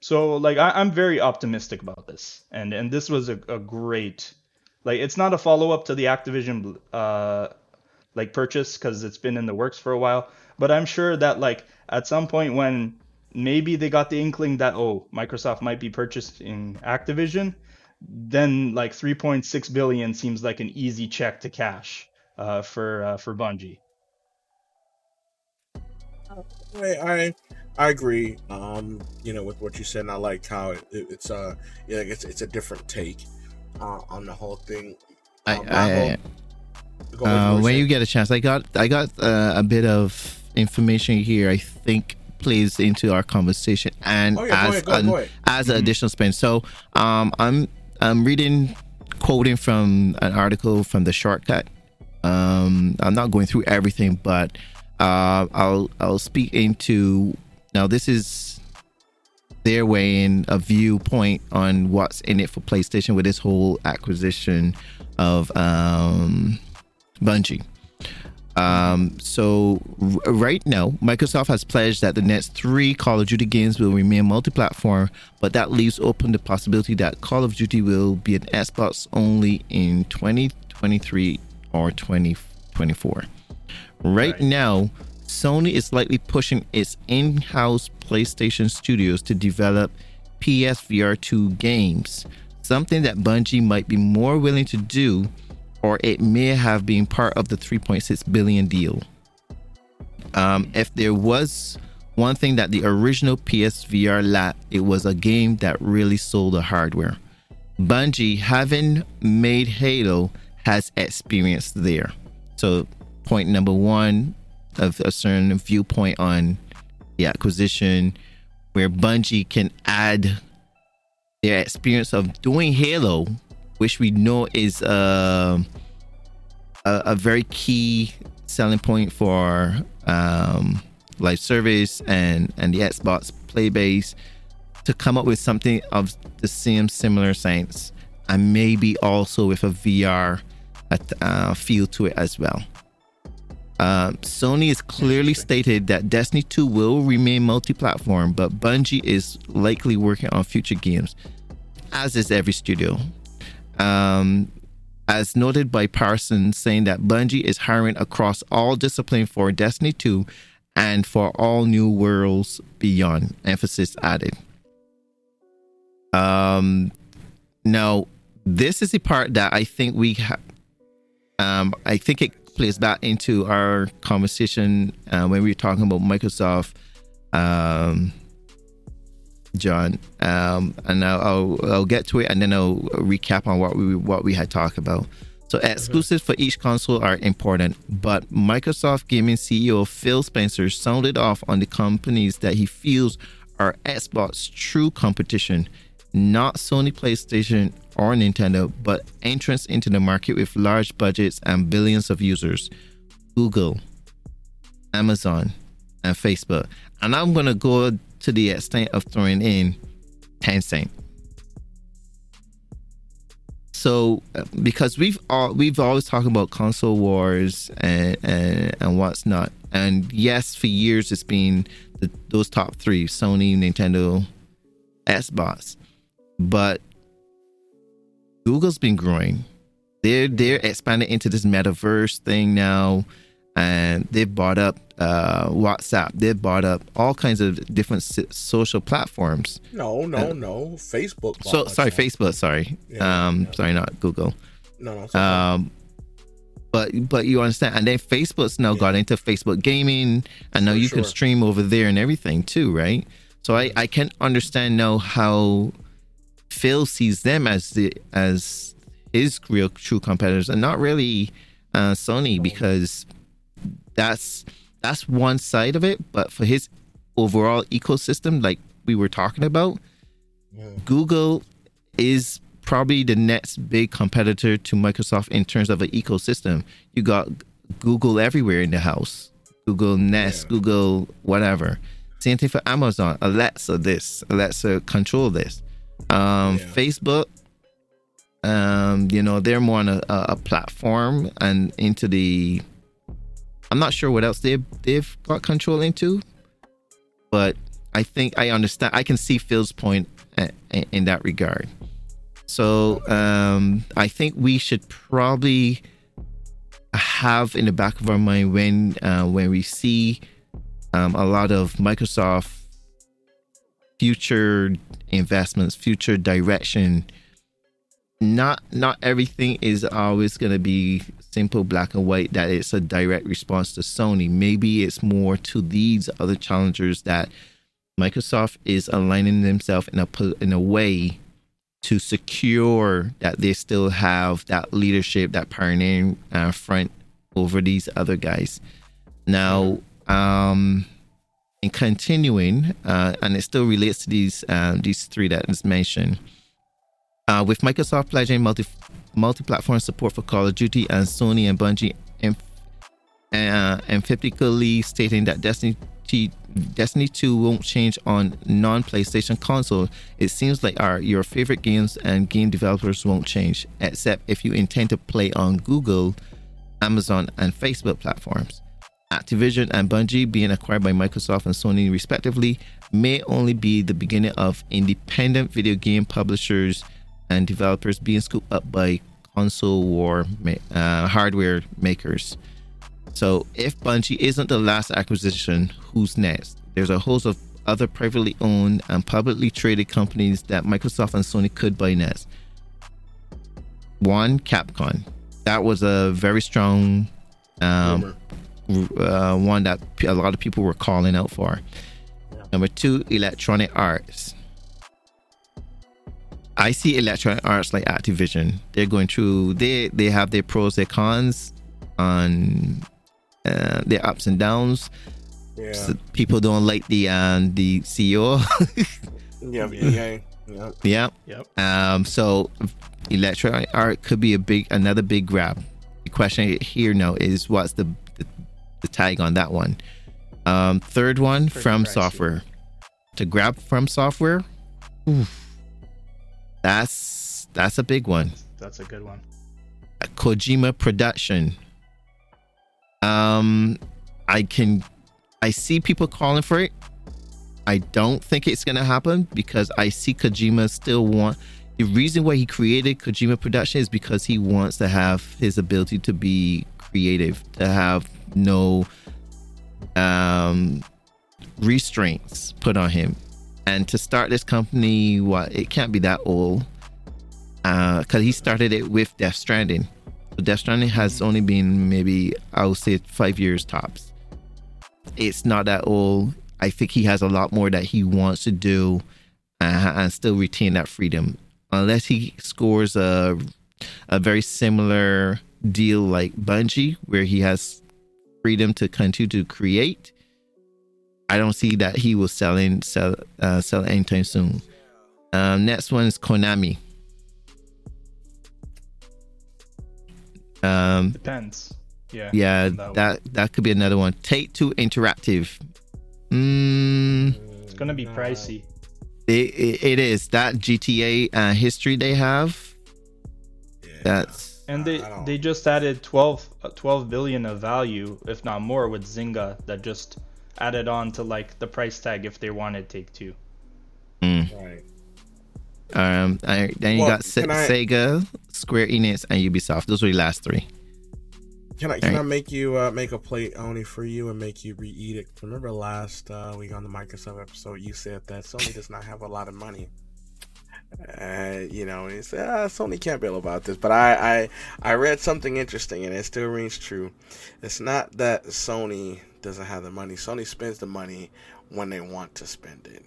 So like I, am very optimistic about this and and this was a, a great like it's not a follow up to the Activision uh, like purchase because it's been in the works for a while but I'm sure that like at some point when maybe they got the inkling that oh Microsoft might be purchasing Activision, then like 3.6 billion seems like an easy check to cash uh, for uh, for Bungie. I, I I agree. Um, you know, with what you said, and I like how it, it, it's uh, yeah, it's it's a different take uh, on the whole thing. Um, I, I, uh, when you get a chance, I got I got uh, a bit of information here. I think plays into our conversation and oh, yeah, as ahead, an, as an additional spin. So um, I'm I'm reading quoting from an article from the shortcut. Um, I'm not going through everything, but uh, I'll I'll speak into now. This is their way in a viewpoint on what's in it for PlayStation with this whole acquisition of um, Bungie. Um, so r- right now, Microsoft has pledged that the next three Call of Duty games will remain multi-platform, but that leaves open the possibility that Call of Duty will be an Xbox only in 2023 or 2024. Right, right. now, Sony is likely pushing its in-house PlayStation studios to develop PSVR 2 games, something that Bungie might be more willing to do or it may have been part of the 3.6 billion deal. Um, if there was one thing that the original PSVR lacked, it was a game that really sold the hardware. Bungie, having made Halo, has experience there. So, point number one of a certain viewpoint on the acquisition, where Bungie can add their experience of doing Halo which we know is uh, a, a very key selling point for um, live service and and the Xbox play base to come up with something of the same similar sense and maybe also with a VR uh, feel to it as well. Uh, Sony has clearly stated that Destiny 2 will remain multi platform, but Bungie is likely working on future games, as is every studio. Um, as noted by Parsons, saying that Bungie is hiring across all disciplines for Destiny 2 and for all new worlds beyond, emphasis added. Um, now, this is the part that I think we have. Um, I think it plays back into our conversation uh, when we were talking about Microsoft, um, John. Um, and I'll, I'll, I'll get to it, and then I'll recap on what we what we had talked about. So exclusives for each console are important, but Microsoft Gaming CEO Phil Spencer sounded off on the companies that he feels are Xbox true competition, not Sony PlayStation or Nintendo, but entrance into the market with large budgets and billions of users Google, Amazon, and Facebook. And I'm going to go to the extent of throwing in Tencent. So, uh, because we've all we've always talked about console wars and, and and what's not, and yes, for years it's been the, those top three: Sony, Nintendo, Xbox. But Google's been growing. They're they're expanding into this metaverse thing now, and they've bought up uh, WhatsApp. They've bought up all kinds of different social platforms. No, no, uh, no. Facebook. So sorry, Facebook. Sorry, yeah, um, yeah. sorry, not Google. No, no. Um, but but you understand, and then Facebook's now yeah. got into Facebook gaming, and now For you sure. can stream over there and everything too, right? So I I can understand now how Phil sees them as the as his real true competitors and not really uh, Sony because that's that's one side of it. But for his overall ecosystem, like we were talking about, yeah. Google is probably the next big competitor to Microsoft in terms of an ecosystem. You got Google everywhere in the house. Google Nest, yeah. Google whatever. Same thing for Amazon. Alexa this, Alexa control this. Um, yeah. Facebook, um, you know, they're more on a, a, platform and into the. I'm not sure what else they've they've got control into, but I think I understand. I can see Phil's point in that regard. So um, I think we should probably have in the back of our mind when uh, when we see um, a lot of Microsoft future investments, future direction. Not not everything is always going to be simple black and white that it's a direct response to Sony. Maybe it's more to these other challengers that Microsoft is aligning themselves in a in a way to secure that they still have that leadership, that pioneering uh, front over these other guys. Now, um, and continuing, uh, and it still relates to these uh, these three that is mentioned. Uh, with Microsoft pledging multi multi-platform support for Call of Duty and Sony and Bungie and uh, emphatically stating that Destiny Destiny 2 won't change on non-PlayStation console, it seems like our your favorite games and game developers won't change, except if you intend to play on Google, Amazon, and Facebook platforms. Activision and Bungie being acquired by Microsoft and Sony, respectively, may only be the beginning of independent video game publishers and developers being scooped up by console war uh, hardware makers. So, if Bungie isn't the last acquisition, who's next? There's a host of other privately owned and publicly traded companies that Microsoft and Sony could buy next. One, Capcom. That was a very strong um, uh, one that a lot of people were calling out for. Number two, Electronic Arts. I see Electronic Arts like Activision. They're going through. They they have their pros, their cons, on uh, their ups and downs. Yeah. So people don't like the uh, the CEO. yeah, yeah, yeah. Yeah. Yep. Um. So Electronic Art could be a big another big grab the question here now is what's the the, the tag on that one? Um, third one Pretty from pricey. software to grab FromSoftware. oof, that's that's a big one. That's a good one. Kojima production. Um, I can, I see people calling for it. I don't think it's gonna happen because I see Kojima still want. The reason why he created Kojima production is because he wants to have his ability to be creative, to have no um restraints put on him, and to start this company. What it can't be that old because he started it with Death Stranding. So Death Stranding has only been maybe I would say five years tops. It's not that old. I think he has a lot more that he wants to do uh, and still retain that freedom. Unless he scores a a very similar deal like Bungie, where he has freedom to continue to create. I don't see that he will sell in sell uh, sell anytime soon. Um, next one is Konami. Um, Depends. Yeah. yeah, that that that could be another one. Take Two Interactive. Mm, It's gonna be pricey. it, it, it is that GTA uh, history they have. Yeah. That's And they they just added 12, uh, 12 billion of value, if not more, with Zynga that just added on to like the price tag if they wanted Take Two. mm. right. um. I, then you Well, got Se- I- Sega, Square Enix, and Ubisoft. Those were the last three. Can I can Right. I make you uh, make a plate only for you and make you re-eat it? Remember last uh, week on the Microsoft episode, you said that Sony does not have a lot of money. Uh, you know, and you said ah, Sony can't bail about this, but I, I I read something interesting and it still rings true. It's not that Sony doesn't have the money. Sony spends the money when they want to spend it.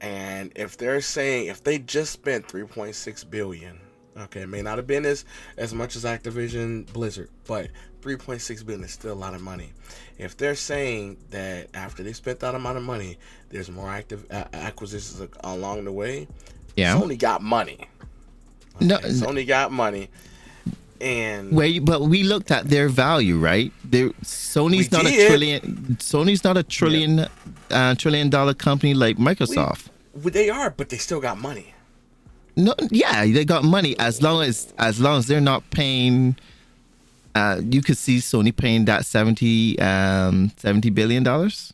And if they're saying if they just spent 3.6 billion, okay, it may not have been as as much as Activision Blizzard, but 3.6 billion is still a lot of money. If they're saying that after they spent that amount of money, there's more active uh, acquisitions along the way, Yeah. Sony got money. No, Okay, Sony got money, and Wait, but we looked at their value, right? Sony's We not a trillion. Sony's not a trillion, uh, trillion dollar company like Microsoft. well, they are, but they still got money. No, yeah, they got money as long as as long as they're not paying. Uh, you could see Sony paying that 70, um, 70 billion dollars.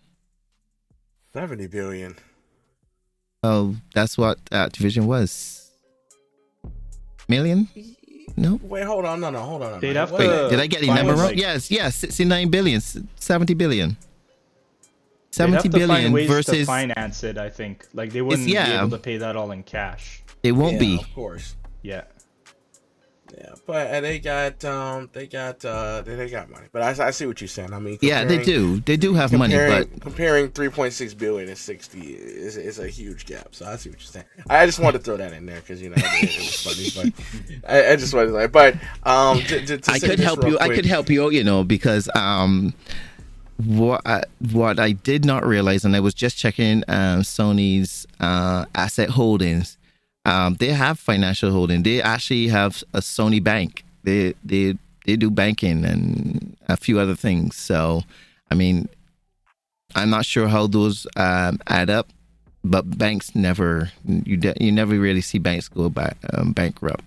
70 billion. Oh, that's what Activision was. Million? No. Wait, hold on, no, no, hold on. no, They'd no. have What? Wait, Uh, did I get the number wrong? like- yes, yes, 69 billion, 70 billion. They'd 70 have to find ways to versus finance it. I think like they wouldn't yeah. be able to pay that all in cash. it won't Yeah, be. of course. Yeah. Yeah, but they got um, they got uh, they, got money. But I, I see what you're saying. I mean, Yeah, they do. They do have money, but comparing 3.6 billion and 60 is, is a huge gap. So I see what you're saying. I just wanted to throw that in there because you know it, was funny, but I, I just wanted to like, but um, to, to, to I could help you. I could help you you know, because um, what I, what I did not realize, and I was just checking um, Sony's uh, asset holdings. Um, they have financial holding. They actually have a Sony bank. They they they do banking and a few other things. So, I mean, I'm not sure how those um, add up, but banks never you de- you never really see banks go back um, bankrupt.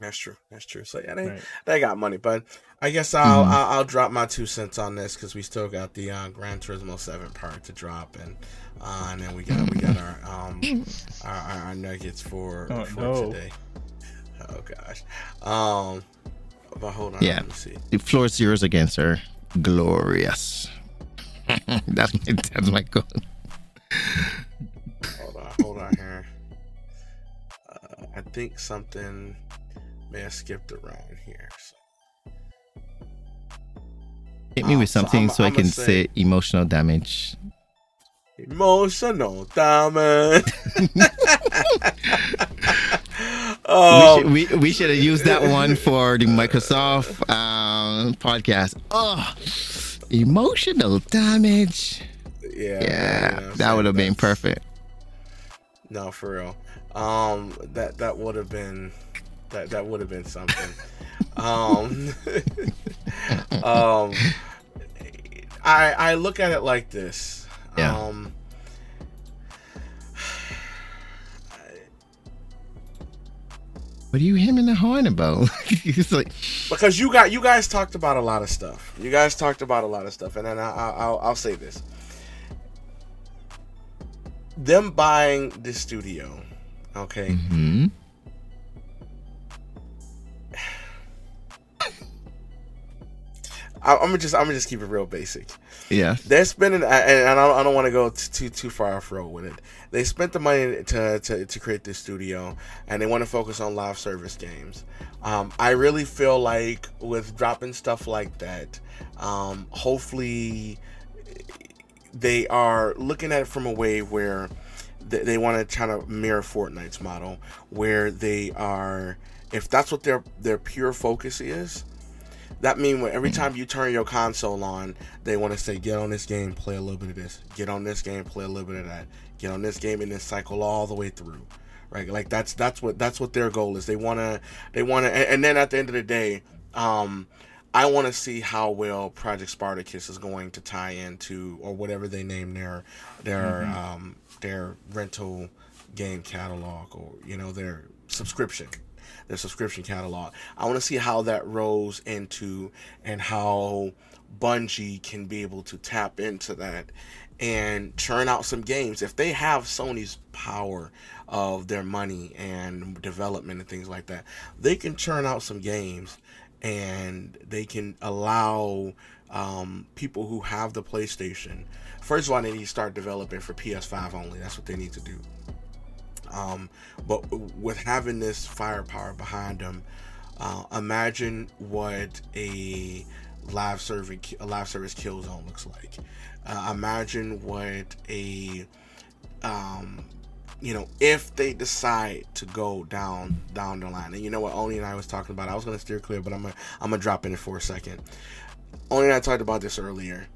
That's true. That's true. So yeah, they Right. they got money, but I guess I'll Mhm. I'll, I'll drop my two cents on this because we still got the uh, Gran Turismo Seven part to drop, and uh, and then we got we got our um our, our, our nuggets for Oh, for no. today. Oh gosh, um, but hold on, Yeah. let me see. The floor is yours again, sir. Glorious. that's my that's my goal. Hold on, hold on here. Uh, I think something may have skipped around here. So. Hit me Um, with something I'm- so, I can say- say emotional damage. Emotional damage. oh, we, should, we, we should have used that one for the Microsoft um, podcast. Oh, emotional damage. yeah, Yeah, yeah, that would have been perfect. No, for real. Um, that that would have been that that would have been something. Um, um, I I look at it like this. Yeah. Um, What are you hemming the horn about? it's like, because you got you guys talked about a lot of stuff. You guys talked about a lot of stuff, and then I, I, I'll I'll say this: them buying the studio, okay. hmm I, I'm gonna just I'm gonna just keep it real basic. yeah, They're spending, and I don't, I don't want to go too too far off road with it. They spent the money to, to, to create this studio, and they want to focus on live service games. Um, I really feel like with dropping stuff like that, um, hopefully they are looking at it from a way where they, they want to try to mirror Fortnite's model, where they are, if that's what their their pure focus is, that mean when every time you turn your console on, they want to say, "Get on this game, play a little bit of this. Get on this game, play a little bit of that. Get on this game, and then cycle all the way through." Right? Like that's that's what that's what their goal is. They want to they want to, and, and then at the end of the day, um, I want to see how well Project Spartacus is going to tie into or whatever they name their their um, their rental game catalog or you know their subscription their subscription catalog. I want to see how that rolls into and how Bungie can be able to tap into that and churn out some games. If they have Sony's power of their money and development and things like that, they can churn out some games and they can allow um, people who have the PlayStation. First of all, they need to start developing for PS5 only. That's what they need to do. Um, but with having this firepower behind them, uh, imagine what a live serving a live service kill zone looks like. Uh, imagine what a um, you know if they decide to go down down the line. And you know what Oni and I was talking about. I was gonna steer clear, but I'm gonna I'm gonna drop in for a second. Oni and I talked about this earlier.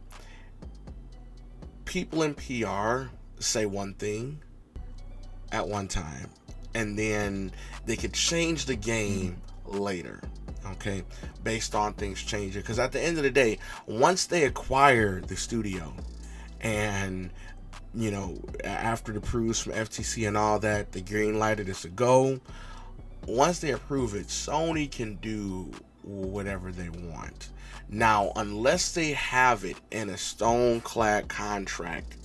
People in PR say one thing at one time and then they could change the game later okay based on things changing. Because at the end of the day once they acquire the studio and you know after the proofs from ftc and all that the green lighted is to go once they approve it sony can do whatever they want. Now unless they have it in a stone clad contract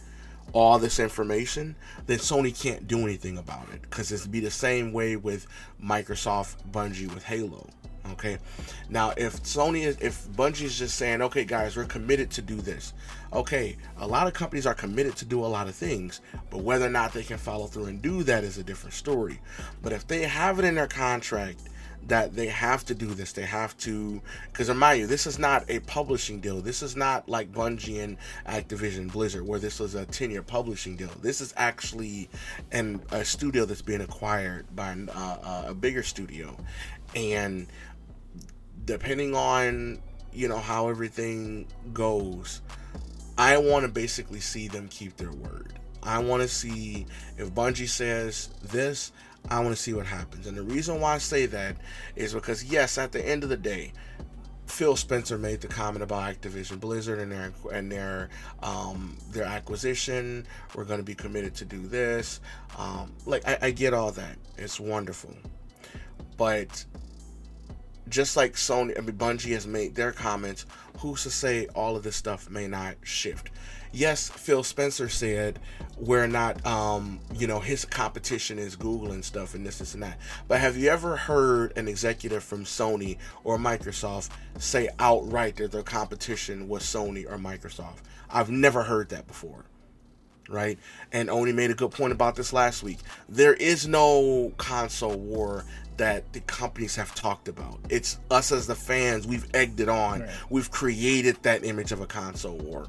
all this information, then Sony can't do anything about it because it's be the same way with Microsoft Bungie with Halo. Okay, now if Sony is, if Bungie is just saying, okay, guys, we're committed to do this. Okay, a lot of companies are committed to do a lot of things, but whether or not they can follow through and do that is a different story. But if they have it in their contract that they have to do this. They have to, because remind you, this is not a publishing deal. This is not like Bungie and Activision Blizzard, where this was a 10 year publishing deal. This is actually an, a studio that's being acquired by uh, a bigger studio. And depending on, you know, how everything goes, I want to basically see them keep their word. I want to see if Bungie says this, I want to see what happens. And the reason why I say that is because, yes, at the end of the day, Phil Spencer made the comment about Activision Blizzard and their and their um, their acquisition. We're going to be committed to do this. Um, like I, I get all that. It's wonderful, but just like Sony, I mean Bungie has made their comments. Who's to say all of this stuff may not shift? Yes, Phil Spencer said we're not, um, you know, his competition is Google and stuff and this, this, and that. But have you ever heard an executive from Sony or Microsoft say outright that their competition was Sony or Microsoft? I've never heard that before. Right? And Oni made a good point about this last week. There is no console war that the companies have talked about. It's us as the fans, we've egged it on. Right. We've created that image of a console war.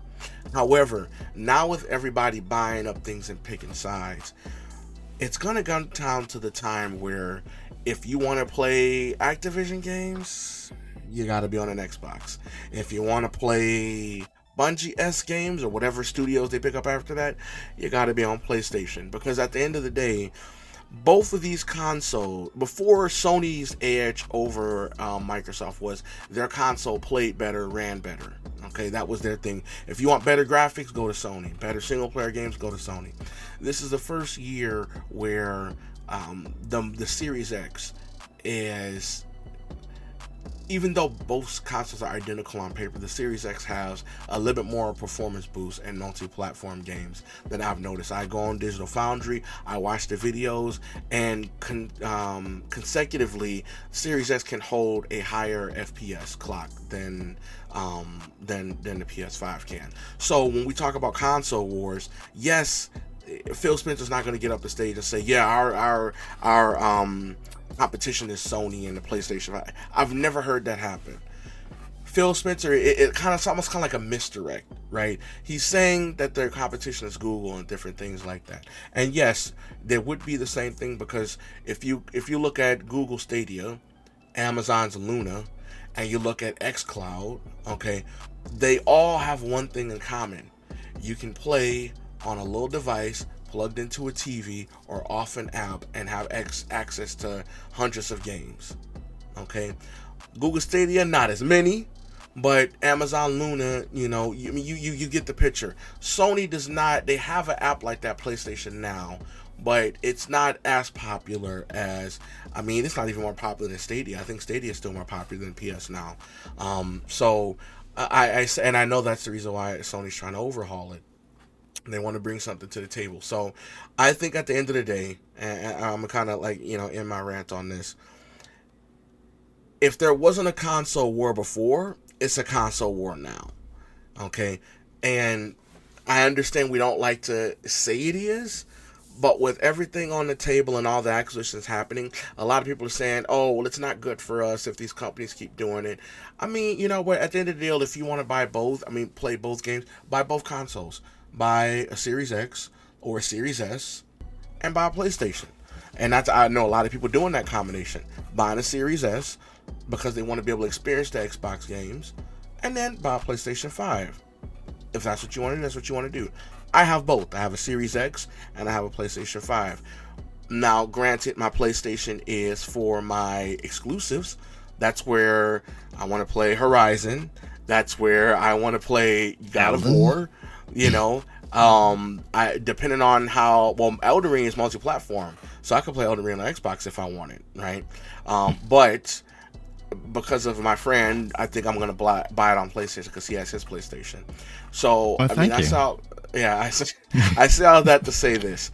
However, now with everybody buying up things and picking sides, it's gonna come down to the time where if you want to play Activision games, you got to be on an Xbox. If you want to play Bungie S games or whatever studios they pick up after that, you got to be on PlayStation. Because at the end of the day, both of these consoles before Sony's edge over um, Microsoft was their console played better, ran better. Okay, that was their thing. If you want better graphics, go to Sony. Better single player games, go to Sony. This is the first year where um, the the Series X is even though both consoles are identical on paper, the Series X has a little bit more performance boost in multi-platform games than I've noticed. I go on Digital Foundry, I watch the videos, and con- um, consecutively, Series X can hold a higher FPS clock than um, than than the PS5 can. So when we talk about console wars, yes, Phil Spencer's not going to get up the stage and say, "Yeah, our our our um, competition is Sony and the PlayStation 5. I've never heard that happen. Phil Spencer, it, it kind of almost kind of like a misdirect, right? He's saying that their competition is Google and different things like that. And yes, there would be the same thing because if you if you look at Google Stadia, Amazon's Luna, and you look at xCloud, okay, they all have one thing in common. You can play on a little device plugged into a TV or off an app and have ex- access to hundreds of games. Okay, Google Stadia not as many, but Amazon Luna, you know, you you you, you get the picture. Sony does not. They have an app like that PlayStation Now, but it's not as popular as. I mean, it's not even more popular than Stadia. I think Stadia is still more popular than PS Now. Um, so I, I and I know that's the reason why Sony's trying to overhaul it. They want to bring something to the table. So I think at the end of the day, and I'm kind of like, you know, in my rant on this, if there wasn't a console war before, it's a console war now. Okay? And I understand we don't like to say it is, but with everything on the table and all the acquisitions happening, a lot of people are saying, oh, well, it's not good for us if these companies keep doing it. I mean, you know what? At the end of the deal, if you want to buy both, I mean, play both games, buy both consoles buy a Series X or a Series S and buy a PlayStation. And that's I know a lot of people doing that combination, buying a Series S because they want to be able to experience the Xbox games, and then buy a PlayStation 5. If that's what you want to do, that's what you want to do. I have both. I have a Series X and I have a PlayStation 5. Now, granted, my PlayStation is for my exclusives. That's where I want to play Horizon. That's where I want to play God of War. You know, um, I depending on how well Elden Ring is multi-platform, so I could play Elden Ring on Xbox if I wanted, right? Um, but because of my friend, I think I'm gonna buy, buy it on PlayStation because he has his PlayStation. So well, I mean, I saw, yeah, I said, I all that to say this.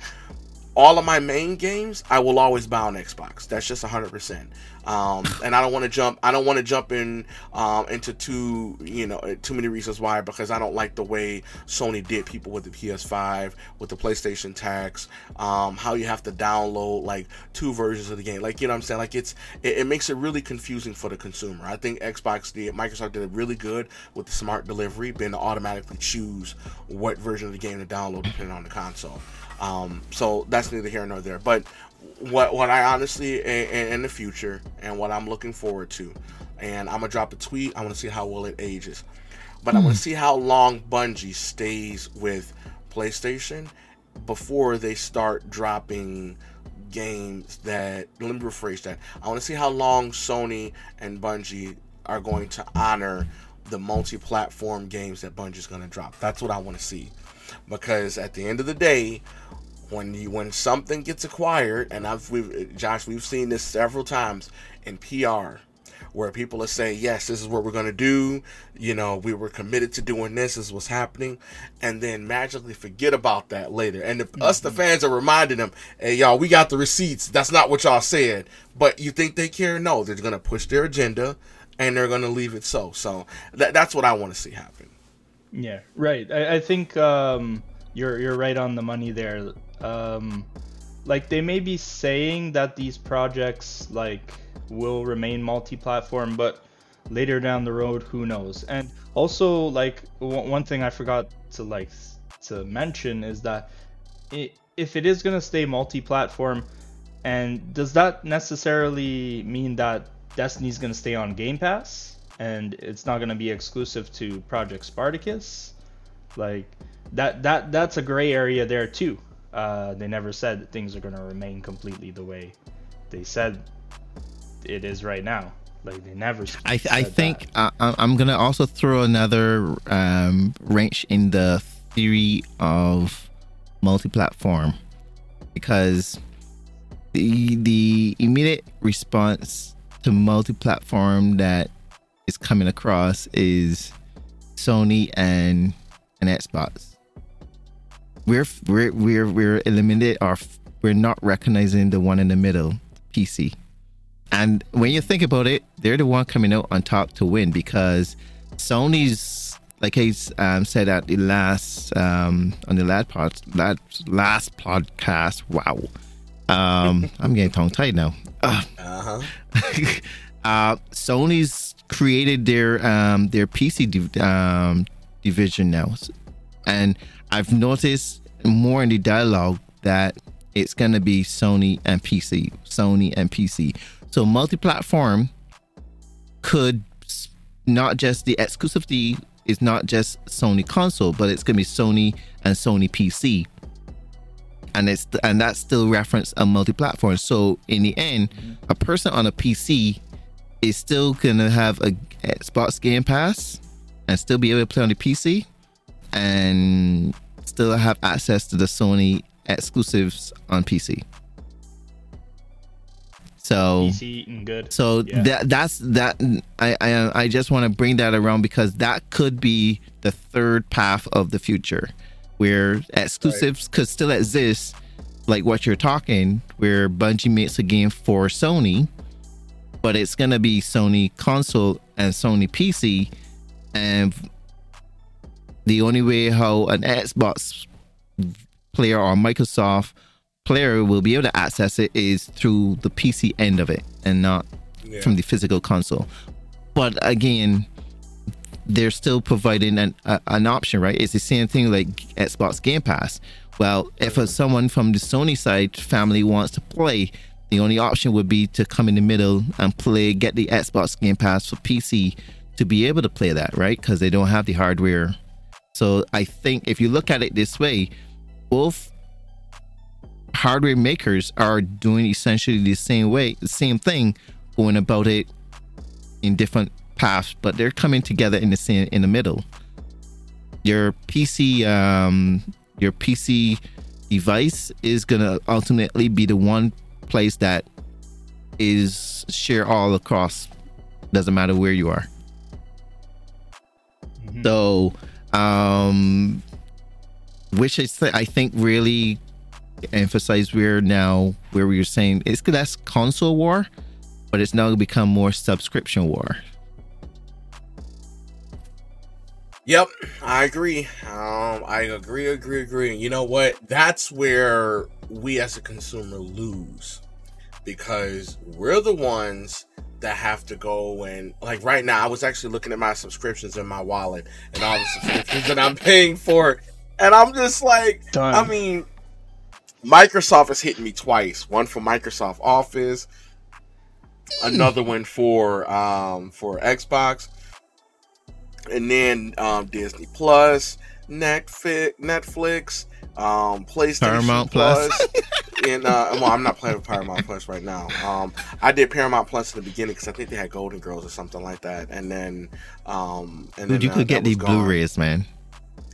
All of my main games, I will always buy on Xbox. That's just 100%. Um, and I don't want to jump. I don't want to jump in um, into too you know too many reasons why because I don't like the way Sony did people with the PS5 with the PlayStation tax. Um, how you have to download like two versions of the game. Like you know what I'm saying. Like it's it, it makes it really confusing for the consumer. I think Xbox did Microsoft did it really good with the smart delivery, being to automatically choose what version of the game to download depending on the console. Um, so that's neither here nor there. But what what I honestly in, in, the future and what I'm looking forward to, and I'm gonna drop a tweet. I want to see how well it ages, but hmm. I want to see how long Bungie stays with PlayStation before they start dropping games that. Let me rephrase that. I want to see how long Sony and Bungie are going to honor the multi-platform games that Bungie's going to drop. That's what I want to see, because at the end of the day, when you when something gets acquired, and I've we've Josh, we've seen this several times in PR, where people are saying, "Yes, this is what we're gonna do." You know, we were committed to doing this. This is what's happening, and then magically forget about that later. And if mm-hmm. us, the mm-hmm. fans, are reminding them, "Hey, y'all, we got the receipts. That's not what y'all said." But you think they care? No, they're gonna push their agenda, and they're gonna leave it so. So that, that's what I want to see happen. Yeah, right. I, I think um, you're you're right on the money there um, like they may be saying that these projects like will remain multi-platform, but later down the road, who knows? And also, like w- one thing I forgot to like to mention is that it, if it is gonna stay multi-platform, and does that necessarily mean that Destiny's gonna stay on Game Pass and it's not gonna be exclusive to Project Spartacus? Like that that that's a gray area there too Uh, they never said that things are going to remain completely the way they said it is right now. Like they never. I th- I think uh, I'm gonna also throw another um, wrench in the theory of multi-platform because the the immediate response to multi-platform that is coming across is Sony and and Xbox. We're we're we're we're eliminated or we're not recognizing the one in the middle, PC. And when you think about it, they're the one coming out on top to win because Sony's, like I um, said at the last um, on the last pod, last, last podcast. Wow, um, I'm getting tongue tied now. Uh-huh. uh, Sony's created their um, their PC um, division now, and I've noticed more in the dialogue that it's gonna be Sony and PC, Sony and PC. So multi-platform could not just the exclusivity is not just Sony console, but it's gonna be Sony and Sony PC. And it's and that's still reference a multi-platform. So in the end, a person on a PC is still gonna have a Xbox Game Pass and still be able to play on the PC and still have access to the Sony exclusives on PC. So PC good. So yeah. that that's that. I I, I just want to bring that around because that could be the third path of the future, where exclusives right. could still exist, like what you're talking, where Bungie makes a game for Sony, but it's gonna be Sony console and Sony PC, and the only way how an Xbox player or Microsoft player will be able to access it is through the PC end of it and not yeah. from the physical console. But again, they're still providing an, a, an option, right? It's the same thing like Xbox Game Pass. Well, if a, someone from the Sony side family wants to play, the only option would be to come in the middle and play, get the Xbox Game Pass for PC to be able to play that, right? Because they don't have the hardware. So I think if you look at it this way, both hardware makers are doing essentially the same way, the same thing, going about it in different paths, but they're coming together in the same in the middle. Your PC, um, your PC device is gonna ultimately be the one place that is share all across. Doesn't matter where you are. Mm-hmm. So, um, which is I think really emphasize where now where we were saying it's that's console war, but it's now become more subscription war. Yep, I agree. Um, I agree, agree, agree. You know what? That's where we as a consumer lose because we're the ones that have to go and like right now. I was actually looking at my subscriptions in my wallet and all the subscriptions that I'm paying for, and I'm just like, Done. I mean, Microsoft has hit me twice. One for Microsoft Office, another one for um, for Xbox, and then um, Disney Plus, Netflix, Netflix, um, PlayStation Paramount Plus. Plus. and uh, well, I'm not playing with Paramount Plus right now. Um, I did Paramount Plus in the beginning because I think they had Golden Girls or something like that, and then um, and Dude, then, you could uh, get the Blu-rays, man.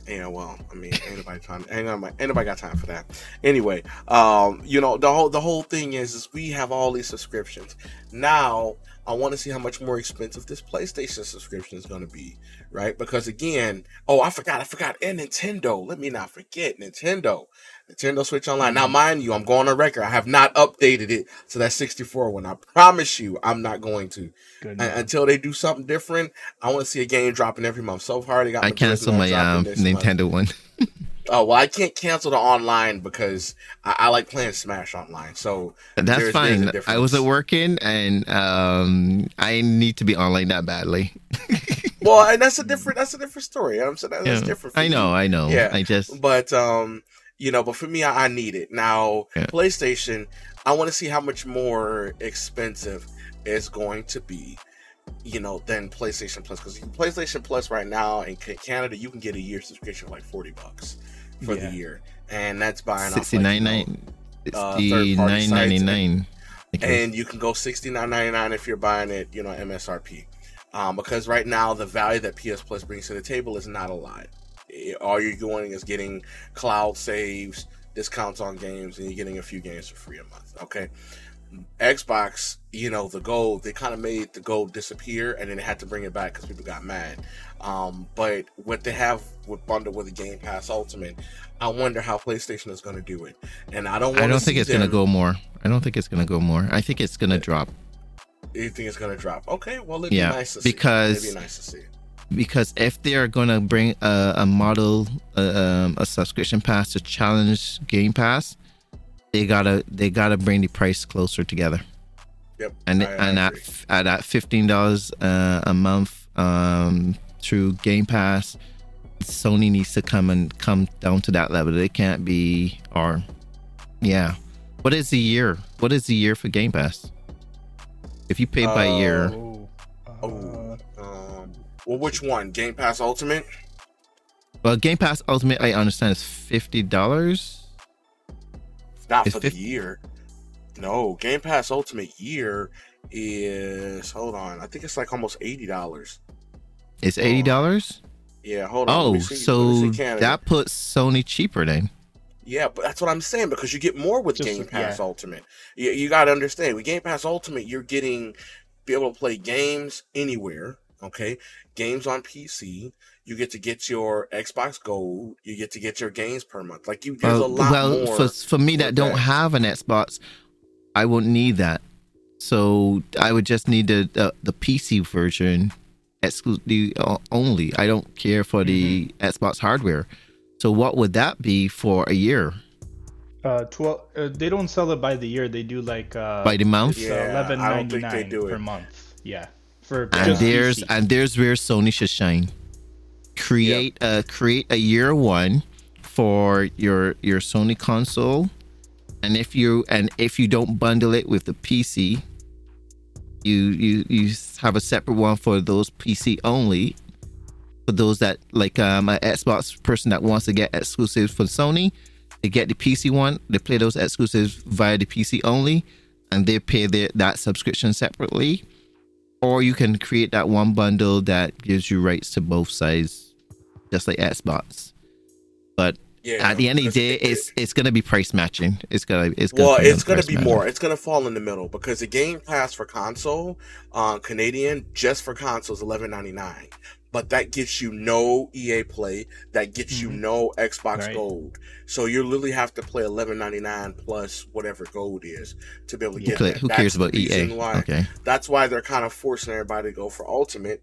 Yeah, well, I mean, anybody trying. Ain't nobody got time for that. Anyway, um, you know, the whole the whole thing is, is we have all these subscriptions. Now, I want to see how much more expensive this PlayStation subscription is going to be, right? Because again, oh, I forgot, I forgot, and Nintendo. Let me not forget Nintendo. Nintendo Switch Online. Now, mind you, I'm going on record. I have not updated it to that 64 one. I promise you, I'm not going to. until they do something different, I want to see a game dropping every month. So far, they got. I canceled my um, Nintendo month. one. oh well, I can't cancel the online because I, I like playing Smash online. So that's there's, fine. There's I wasn't working, and um, I need to be online that badly. well, and that's a different. That's a different story. I'm saying that's yeah. different. I know. You. I know. Yeah. I just. But um you know, but for me, I, I need it. Now, yeah. PlayStation, I want to see how much more expensive it's going to be, you know, than PlayStation Plus. Because PlayStation Plus right now in Canada, you can get a year subscription for like 40 bucks. for Yeah. the year, and that's buying off, Sixty like, you know, uh, Sixty third-party sites and- and you can go sixty nine ninety nine if you're buying it, you know, MSRP. Um, because right now the value that PS Plus brings to the table is not a lot. It- all you're doing is getting cloud saves, discounts on games, and you're getting a few games for free a month. Okay. Xbox, you know, the gold, they kind of made the gold disappear and then they had to bring it back because people got mad. Um, but what they have with bundled with the Game Pass Ultimate, I wonder how PlayStation is going to do it. And I don't want I don't think it's gonna go more. I don't think it's gonna go more. I think it's gonna drop You think it's gonna drop? Okay, well it'd Yeah, be nice to see. because- it'd be nice to see. because if they are gonna bring a, a model, uh, um, a subscription pass to challenge Game Pass, they gotta they gotta bring the price closer together. Yep. and I- I and at agree. at at fifteen dollars uh, a month um, through Game Pass, Sony needs to come and come down to that level. They can't be or yeah. What is the year? What is the year for Game Pass? If you pay by year, Oh, Oh, uh, um, well, which one? Game Pass Ultimate? well, Game Pass Ultimate, I understand is fifty dollars. Not It's for 50 the year. No, Game Pass Ultimate year is hold on. I think it's like almost eighty dollars. It's eighty dollars. Yeah, hold on. Oh, see- so that puts Sony cheaper then. Yeah, but that's what I'm saying because you get more with Just- Game Pass yeah. Ultimate. You, you got to understand with Game Pass Ultimate, you're getting be able to play games anywhere. Okay, games on PC. You get to get your Xbox Gold. You get to get your games per month. Like you, there's a lot well, more. for for me that don't that. have an Xbox, I won't need that. So I would just need the the, the PC version, exclusively uh, only. I don't care for the Mm-hmm. Xbox hardware. So what would that be for a year? uh, twelve. Uh, they don't sell it by the year. They do like uh, By the month? It's Yeah, eleven I don't ninety think they nine do per it. month. Yeah, for and there's PC. and there's where Sony should shine. Create a create a year one for your your Sony console, and if you and if you don't bundle it with the PC, you you you have a separate one for those PC only. For those that like um an Xbox person that wants to get exclusives for Sony, they get the PC one. They play those exclusives via the PC only, and they pay their that subscription separately or you can create that one bundle that gives you rights to both sides, just like Xbox. But yeah, at the end of the day, it- it- it's it's gonna be price matching. It's gonna it's gonna well, it's gonna be matching. more. It's gonna fall in the middle because the Game Pass for console, uh, Canadian, just for console is eleven ninety nine. But that gets you no EA Play. That gets you Mhm. no Xbox Right. Gold. So you literally have to play eleven ninety nine plus whatever Gold is to be able to get Who, that. who cares about EA? Why, Okay, That's why they're kind of forcing everybody to go for Ultimate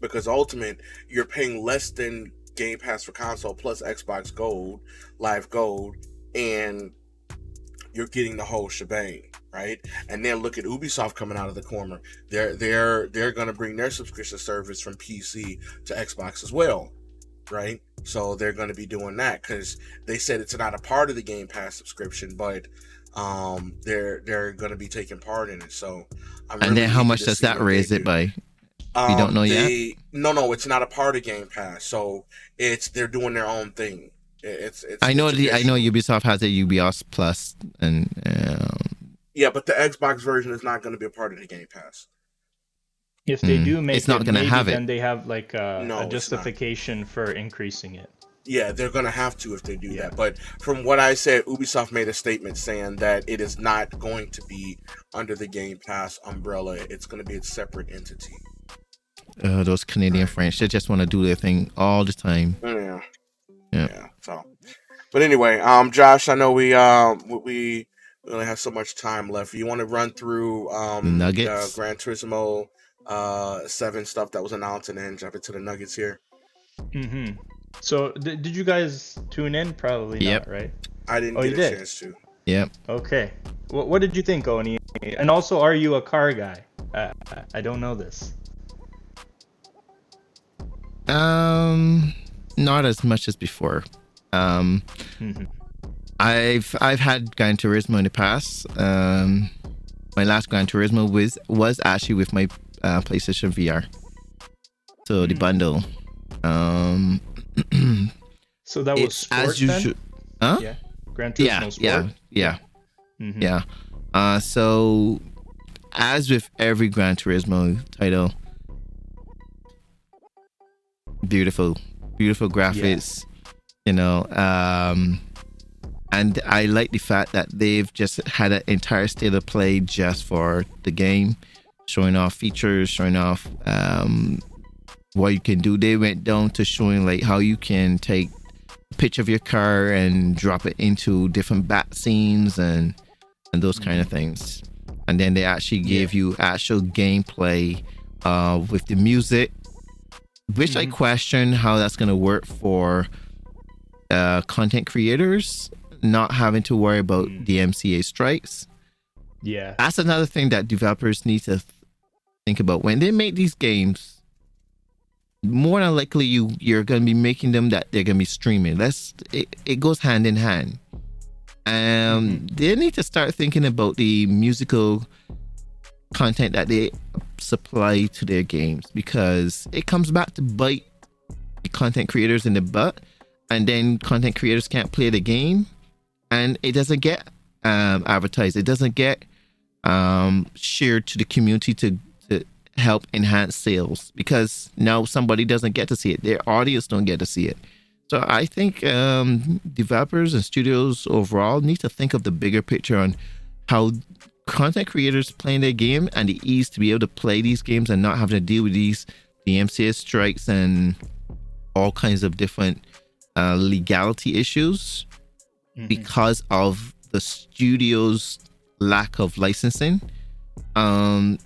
because Ultimate you're paying less than Game Pass for console plus Xbox Gold, Live Gold, and you're getting the whole shebang, right? And then look at Ubisoft coming out of the corner. They're they're they're gonna bring their subscription service from PC to Xbox as well, right? So they're gonna be doing that because they said it's not a part of the Game Pass subscription, but um they're they're gonna be taking part in it. So I'm and really then how much does that they raise it do. by? Um, don't know yet? No, no, it's not a part of Game Pass. So it's they're doing their own thing. It's it's. I know it's the I know. Ubisoft has a Ubisoft Plus, and um, Yeah, but the Xbox version is not going to be a part of the Game Pass. if they Mm. do make It's not it, gonna maybe have it. then they have like No, a, a it's not. justification for increasing it. Yeah, they're going to have to if they do Yeah. that. But from what I said, Ubisoft made a statement saying that it is not going to be under the Game Pass umbrella. It's going to be a separate entity. uh, those Canadian French, they just want to do their thing all the time. Yeah. Yeah. Yeah. So, but anyway, um, Josh, I know we um we we only have so much time left. You want to run through um Nuggets? the Gran Turismo uh seven stuff that was announced and then jump into the Nuggets here. hmm So d- did you guys tune in? Probably Yep. not, right? I didn't Oh, get you a did? chance to. Yep. Okay. What, what did you think, Oni? And also, are you a car guy? Uh, I- I don't know this. Um, not as much as before. Um, Mhm. I've I've had Gran Turismo in the past. Um, my last Gran Turismo was was actually with my uh, PlayStation VR. So the Hmm. bundle. Um, So that was sport as usual. Huh? Yeah. Gran Turismo yeah, Sport. yeah, yeah, Mhm. yeah. Uh, so as with every Gran Turismo title, beautiful, beautiful graphics. You know, um, and I like the fact that they've just had an entire state of play just for the game, showing off features, showing off um, what you can do. They went down to showing like how you can take a picture of your car and drop it into different bat scenes and and those kind of things. And then they actually gave you actual gameplay uh, with the music, which I question how that's going to work for uh, content creators not having to worry about the MCA strikes. Yeah. That's another thing that developers need to th- think about when they make these games. More than likely, you you're going to be making them that they're going to be streaming. That's it, it goes hand in hand. Um, they need to start thinking about the musical content that they supply to their games because it comes back to bite the content creators in the butt, and then content creators can't play the game, and it doesn't get um, advertised. It doesn't get um, shared to the community to, to help enhance sales because now somebody doesn't get to see it. Their audience don't get to see it. So I think um, developers and studios overall need to think of the bigger picture on how content creators playing their game and the ease to be able to play these games and not having to deal with these the strikes and all kinds of different uh, legality issues because of the studio's lack of licensing. Um,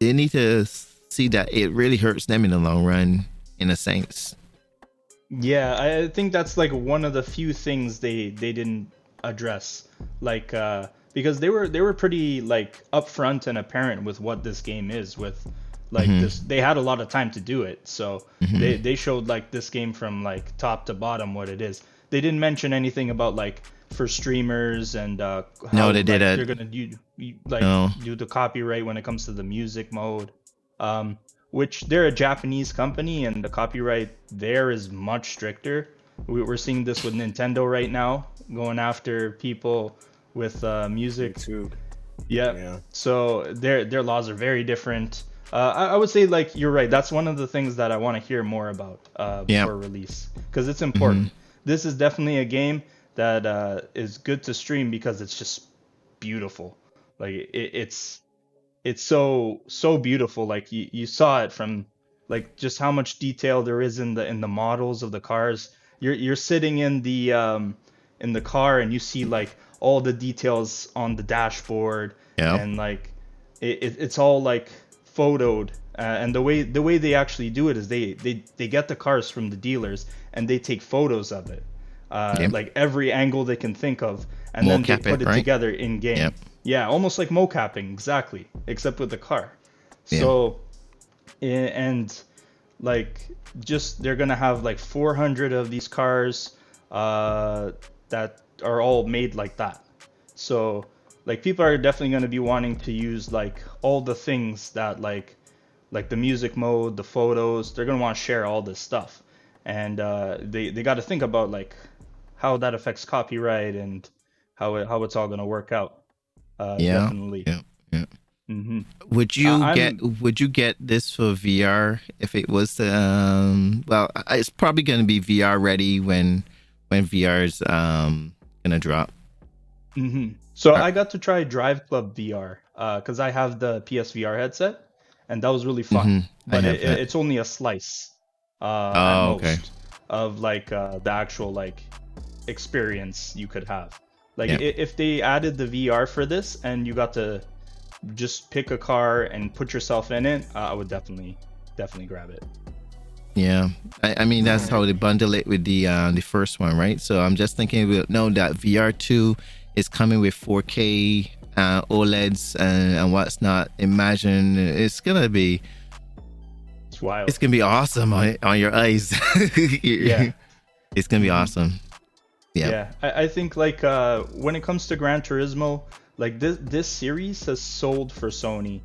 they need to see that it really hurts them in the long run, in a sense. Yeah, I think that's like one of the few things they they didn't address, like uh, because they were they were pretty like upfront and apparent with what this game is. With like this, they had a lot of time to do it, so they they showed like this game from like top to bottom what it is. They didn't mention anything about like for streamers and uh, No, they like, didn't. They're gonna do you- like No. do the copyright when it comes to the music mode. Um, which they're a Japanese company and the copyright there is much stricter. We, we're seeing this with Nintendo right now, going after people with uh, music. YouTube. Yeah. Yeah. So their their laws are very different. Uh, I, I would say like you're right. That's one of the things that I want to hear more about uh, Yeah. before release because it's important. This is definitely a game that uh, is good to stream because it's just beautiful. Like it, it's it's so so beautiful. Like you, you saw it from like just how much detail there is in the in the models of the cars. You're you're sitting in the um in the car and you see like all the details on the dashboard Yeah. and like it, it, it's all like photoed uh, and the way the way they actually do it is they they they get the cars from the dealers and they take photos of it uh, Yep. like every angle they can think of and then they put it, it, right? together in game Yep. yeah almost like mocapping exactly except with the car Yeah. so and like just they're gonna have like 400 of these cars uh, that are all made like that so like people are definitely going to be wanting to use like all the things that like like the music mode the photos they're going to want to share all this stuff and uh, they they got to think about like how that affects copyright and how it, how it's all going to work out uh, Yeah. definitely Yeah. Yeah. hmm Would you Uh, get Would you get this for VR if it was um well it's probably going to be VR ready when when VR is um gonna drop. hmm So Uh, I got to try Drive Club VR because I have the PSVR headset, and that was really fun. Mhm, But it, it's only a slice uh, Oh, okay. of like uh, the actual like experience you could have. Like Yeah. if they added the VR for this and you got to just pick a car and put yourself in it, uh, I would definitely definitely grab it. Yeah, I, I mean that's how they bundle it with the uh, the first one, right? So I'm just thinking, we'll know that VR two is coming with 4K uh, OLEDs and, and what's not. Imagine it's gonna be It's wild. it's gonna be awesome on, on your eyes. Yeah. it's gonna be awesome. Yeah. Yeah, I, I think like uh, when it comes to Gran Turismo, like this this series has sold for Sony,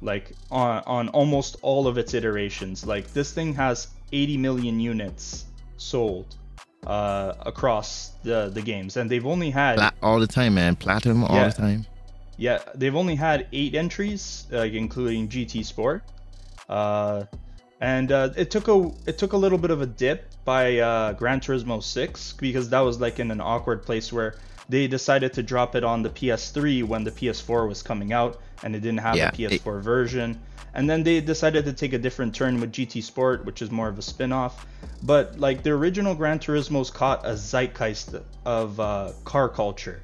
like on on almost all of its iterations. Like this thing has 80 million units sold, uh, across the the games, and they've only had Pla- all the time, man. Platinum all Yeah. the time. yeah they've only had eight entries, like including GT Sport, uh, and uh, it took a it took a little bit of a dip by uh, Gran Turismo 6 because that was like in an awkward place where they decided to drop it on the PS3 when the PS4 was coming out and it didn't have Yeah, a PS4 version. And then they decided to take a different turn with GT Sport, which is more of a spin-off. But like the original Gran Turismo's caught a zeitgeist of uh, car culture.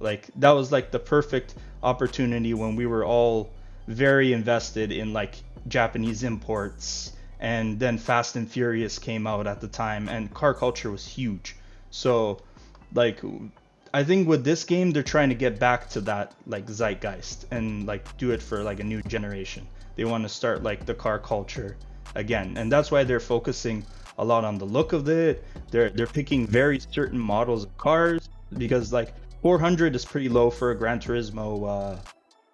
Like that was like the perfect opportunity when we were all very invested in like Japanese imports and then Fast and Furious came out at the time and car culture was huge. So like I think with this game they're trying to get back to that like zeitgeist and like do it for like a new generation. They want to start like the car culture again. And that's why they're focusing a lot on the look of it. They're they're picking very certain models of cars because like 400 is pretty low for a Gran Turismo uh